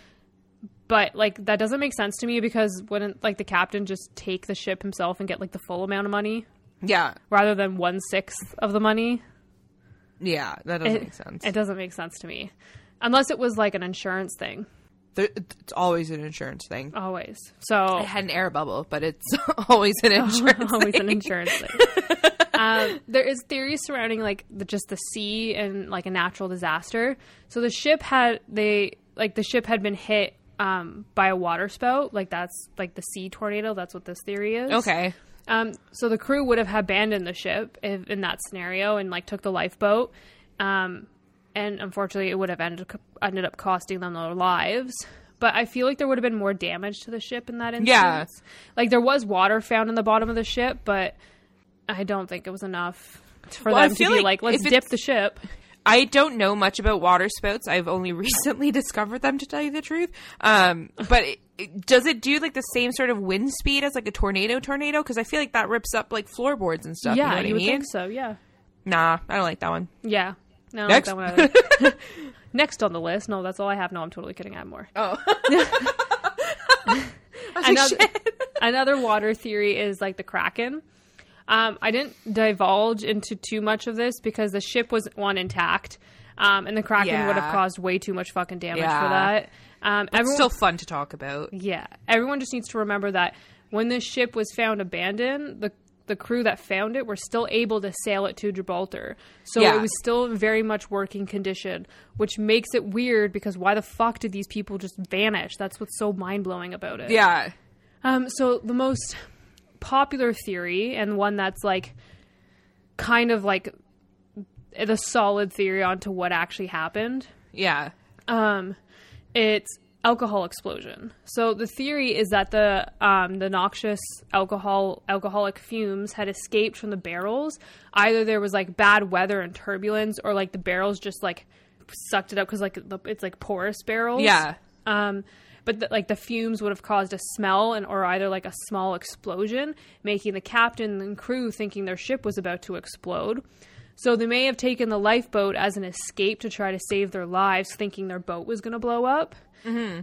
But like that doesn't make sense to me because wouldn't like the captain just take the ship himself and get like the full amount of money yeah. rather than one sixth of the money? Yeah. That doesn't it, make sense. It doesn't make sense to me, unless it was like an insurance thing. There- it's always an insurance thing. Always. So I had an air bubble, but it's always an insurance always thing. an insurance thing. um, there is theories surrounding like the, just the sea and like a natural disaster. So the ship had they like the ship had been hit um, by a water spout. Like that's like the sea tornado. That's what this theory is. Okay. Um, so the crew would have abandoned the ship if, in that scenario and like took the lifeboat. Um, and unfortunately, it would have ended ended up costing them their lives. But I feel like there would have been more damage to the ship in that instance. Yeah. Like there was water found in the bottom of the ship, but I don't think it was enough for Well, them to be like like, let's dip the ship. I don't know much about water spouts. I've only recently discovered them, to tell you the truth. Um, but it, it- does it do like the same sort of wind speed as like a tornado? Tornado? Because I feel like that rips up like floorboards and stuff. yeah, you know what I would mean? think so. Yeah, Nah, I don't like that one. yeah. No, Next. that one. Next on the list. No, that's all I have. No, I'm totally kidding. I have more. Oh, another, another water theory is like the kraken um, i didn't divulge into too much of this because the ship was one intact um, and the kraken would have caused way too much fucking damage Yeah. for that um, everyone, still fun to talk about. yeah everyone just needs to remember that when this ship was found abandoned the the crew that found it were still able to sail it to Gibraltar. So Yeah. it was still in very much working condition, which makes it weird because why the fuck did these people just vanish? That's what's so mind blowing about it. Yeah, Um, so the most popular theory and one that's like kind of like the solid theory onto what actually happened Yeah. um, it's alcohol explosion. So the theory is that the um, the noxious alcohol alcoholic fumes had escaped from the barrels. Either there was like bad weather and turbulence, or like the barrels just like sucked it up because like it's like porous barrels. Yeah. Um, but the, like the fumes would have caused a smell and or either like a small explosion, making the captain and crew thinking their ship was about to explode. So they may have taken the lifeboat as an escape to try to save their lives, thinking their boat was going to blow up.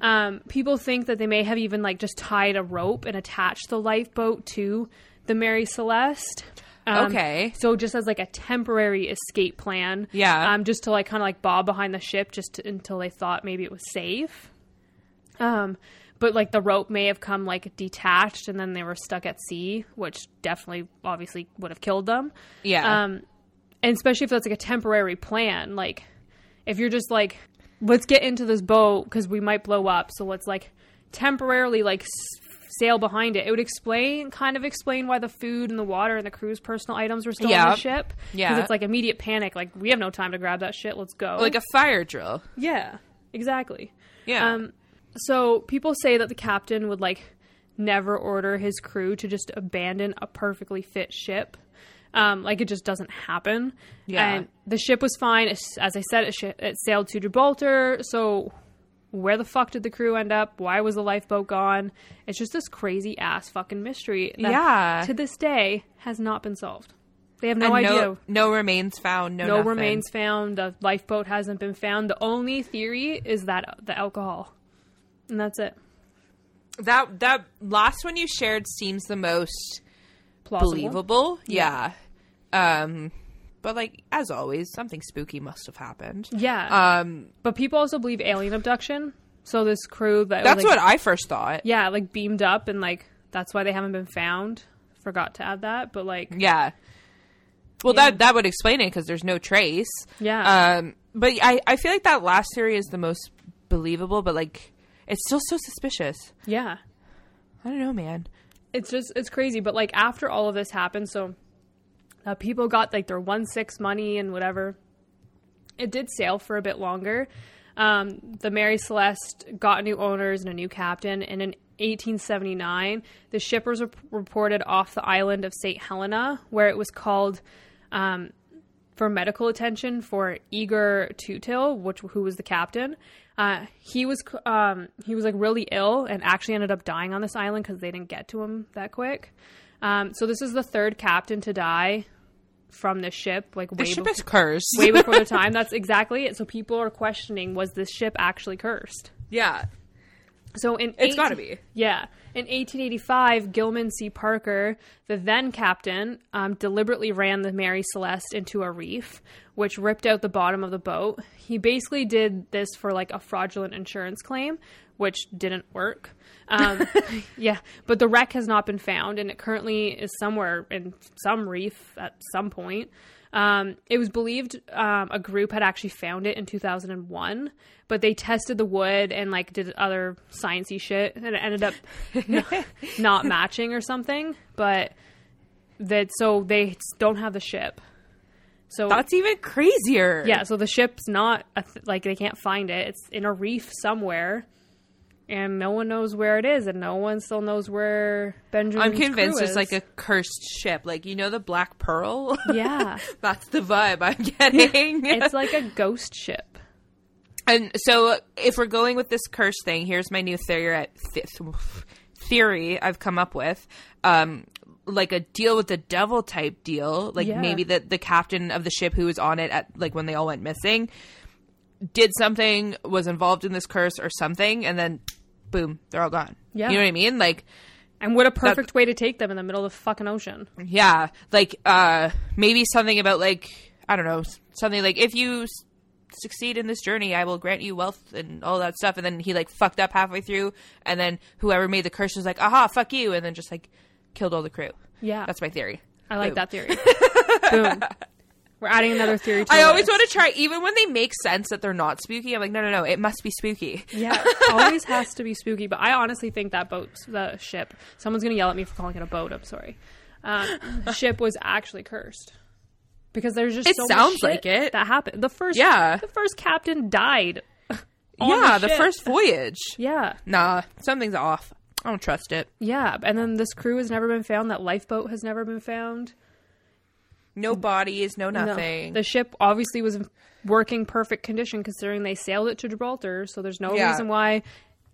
Um, people think that they may have even like just tied a rope and attached the lifeboat to the Mary Celeste. Um, Okay. So just as like a temporary escape plan. Yeah. Um, just to like kind of like bob behind the ship just to, until they thought maybe it was safe. Um, but like the rope may have come like detached and then they were stuck at sea, which definitely obviously would have killed them. Yeah. Um, and especially if that's like a temporary plan, like if you're just like, let's get into this boat because we might blow up, so let's like temporarily like s- sail behind it. It would explain, kind of explain why the food and the water and the crew's personal items were still on Yeah. the ship. Yeah. because it's like immediate panic. Like we have no time to grab that shit. Let's go. like a fire drill. yeah, exactly. Yeah. Um, so people say that the captain would like never order his crew to just abandon a perfectly fit ship. Um, like it just doesn't happen. Yeah. And the ship was fine. As, I said, it, sh- it sailed to Gibraltar. So where the fuck did the crew end up? Why was the lifeboat gone? It's just this crazy ass fucking mystery that Yeah. to this day has not been solved. They have no And idea no, no remains found. No, no nothing. remains found. The lifeboat hasn't been found. The only theory is that the alcohol, and that's it. That that last one you shared seems the most Plausible. believable. Yeah. Um, but like as always, something spooky must have happened. Yeah, Um, but people also believe alien abduction. So this crew that that's like, what I first thought. yeah, like beamed up, and like that's why they haven't been found. Forgot to add that, but like Yeah. Well, Yeah. that that would explain it because there's no trace. yeah, Um, but I I feel like that last theory is the most believable, but like it's still so suspicious. yeah. I don't know, man. It's just it's crazy. But like after all of this happened, so uh, people got like their one six money and whatever. It did sail for a bit longer. Um, the Mary Celeste got new owners and a new captain, and in 1879, the ship was rep- reported off the island of St. Helena, where it was called um, for medical attention for Igor Tuthill, which who was the captain. Uh, he was um, he was like really ill and actually ended up dying on this island because they didn't get to him that quick. Um, so this is the third captain to die from the ship, like The way ship before, is cursed. way before their time. That's exactly it. So people are questioning: was this ship actually cursed? yeah, So in it's got to be. yeah. In 1885, Gilman C. Parker, the then captain, um, deliberately ran the Mary Celeste into a reef, which ripped out the bottom of the boat. He basically did this for like a fraudulent insurance claim, which didn't work. Um, yeah, but the wreck has not been found, and it currently is somewhere in some reef at some point. Um, it was believed um, a group had actually found it in 2001, but they tested the wood and like did other sciencey shit, and it ended up not, not matching or something. But that so they don't have the ship. So That's even crazier. yeah, so the ship's not a th- like they can't find it. It's in a reef somewhere, and no one knows where it is, and no one still knows where Benjamin. I'm convinced it's like a cursed ship. Like you know the Black Pearl. yeah. That's the vibe I'm getting. it's like a ghost ship. And so, if we're going with this curse thing, here's my new theory. Th- theory I've come up with, um, like a deal with the devil type deal. Like Yeah. maybe the the captain of the ship who was on it at like when they all went missing did something, was involved in this curse or something, and then boom, they're all gone. Yeah. you know what I mean? Like And what a perfect way to take them in the middle of the fucking ocean. yeah, like uh, maybe something about like I don't know, something like if you s- succeed in this journey, I will grant you wealth and all that stuff. And then he like fucked up halfway through, and then whoever made the curse was like, "Aha, fuck you," and then just like killed all the crew. Yeah. That's my theory. I like Boom. that theory. Boom. We're adding another theory to I always list. want to try, even when they make sense that they're not spooky. I'm like, no, no, no, it must be spooky. Yeah, always has to be spooky. But I honestly think that boat, the ship, someone's gonna yell at me for calling it a boat. I'm sorry. Um, ship was actually cursed because there's just It so sounds much shit like it. that happened. The first Yeah. the first captain died. on yeah, the ship. first voyage. Yeah. Nah, something's off. I don't trust it. Yeah, and then this crew has never been found. That lifeboat has never been found. No bodies, no No. nothing. The ship obviously was in working perfect condition considering they sailed it to Gibraltar, so there's no Yeah. reason why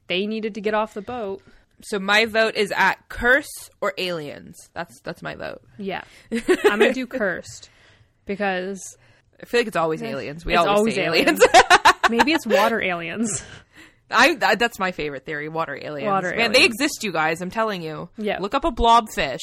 they needed to get off the boat. So my vote is at curse or aliens. That's that's my vote. Yeah. I'm going to do cursed because I feel like it's always aliens. We It's always, always say aliens. maybe it's water aliens. I that, that's my favorite theory. Water aliens. Water Man, they exist, you guys. I'm telling you. Yeah. Look up a blobfish.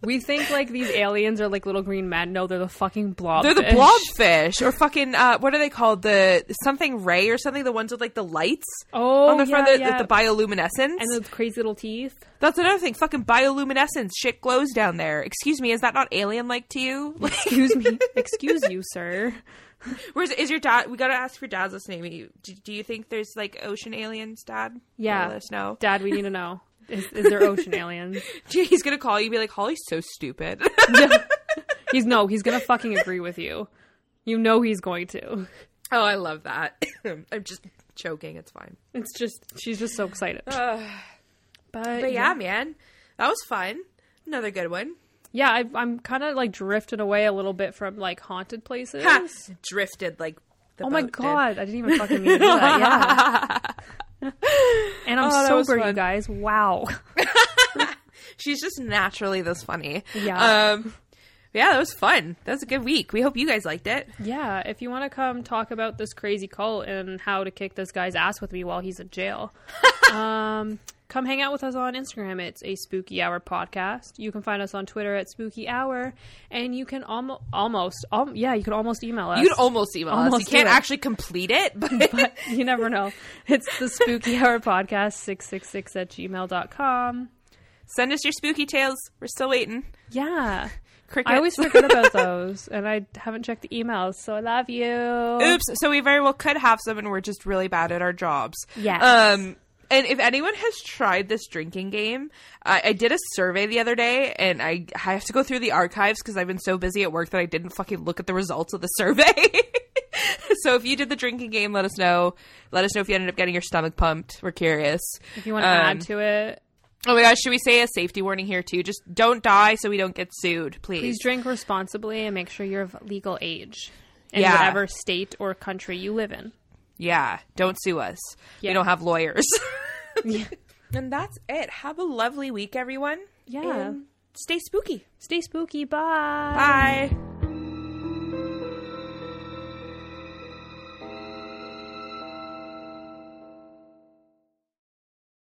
We think like these aliens are like little green men. No, they're the fucking blob. They're the blobfish or fucking uh, what are they called? The something ray or something. The ones with like the lights Oh, on the front, yeah, the, yeah. the bioluminescence. and the crazy little teeth. That's another thing. Fucking bioluminescence. Shit glows down there. Excuse me, is that not alien like to you? Excuse me. Excuse you, sir. where's is your dad? We gotta ask for dad's name. Do, do you think there's like ocean aliens, Dad? Yeah. Let us know. Dad, we need to know. Is, is there ocean aliens? He's gonna call you and be like, Holly's so stupid. He's no, he's gonna fucking agree with you. You know he's going to. oh, I love that. I'm just choking. It's fine. It's just she's just so excited. Uh, But, but yeah, man, that was fun. Another good one. yeah, I, I'm kind of like drifting away a little bit from like haunted places. Ha! Drifted like. The Oh my boat did. god, I didn't even fucking mean to do that. Yeah. And I'm Oh, sober, you guys. Wow. She's just naturally this funny. Yeah. Um. Yeah, that was fun. That was a good week. We hope you guys liked it. Yeah, if you want to come talk about this crazy cult and how to kick this guy's ass with me while he's in jail, um, come hang out with us on Instagram. It's a Spooky Hour podcast. You can find us on Twitter at Spooky Hour, and you can almost, almost, um, yeah, you can almost email us. You can almost email us. You can't it. actually complete it, but, but you never know. It's the Spooky Hour podcast six six six at gmail.com. send us your spooky tales. We're still waiting. Yeah. Crickets. I always forget about those, and I haven't checked the emails, so I love you. Oops. So we very well could have some, and we're just really bad at our jobs. Yes. Um. And if anyone has tried this drinking game, I, I did a survey the other day, and I, I have to go through the archives because I've been so busy at work that I didn't fucking look at the results of the survey. so if you did the drinking game, let us know. Let us know if you ended up getting your stomach pumped. We're curious. If you want to Um, add to it, Oh my gosh, should we say a safety warning here too? Just don't die so we don't get sued, please. Please drink responsibly and make sure you're of legal age in Yeah. whatever state or country you live in. Yeah, don't sue us. Yeah. We don't have lawyers. Yeah. and that's it. Have a lovely week, everyone. Yeah. And stay spooky. Stay spooky. Bye. Bye.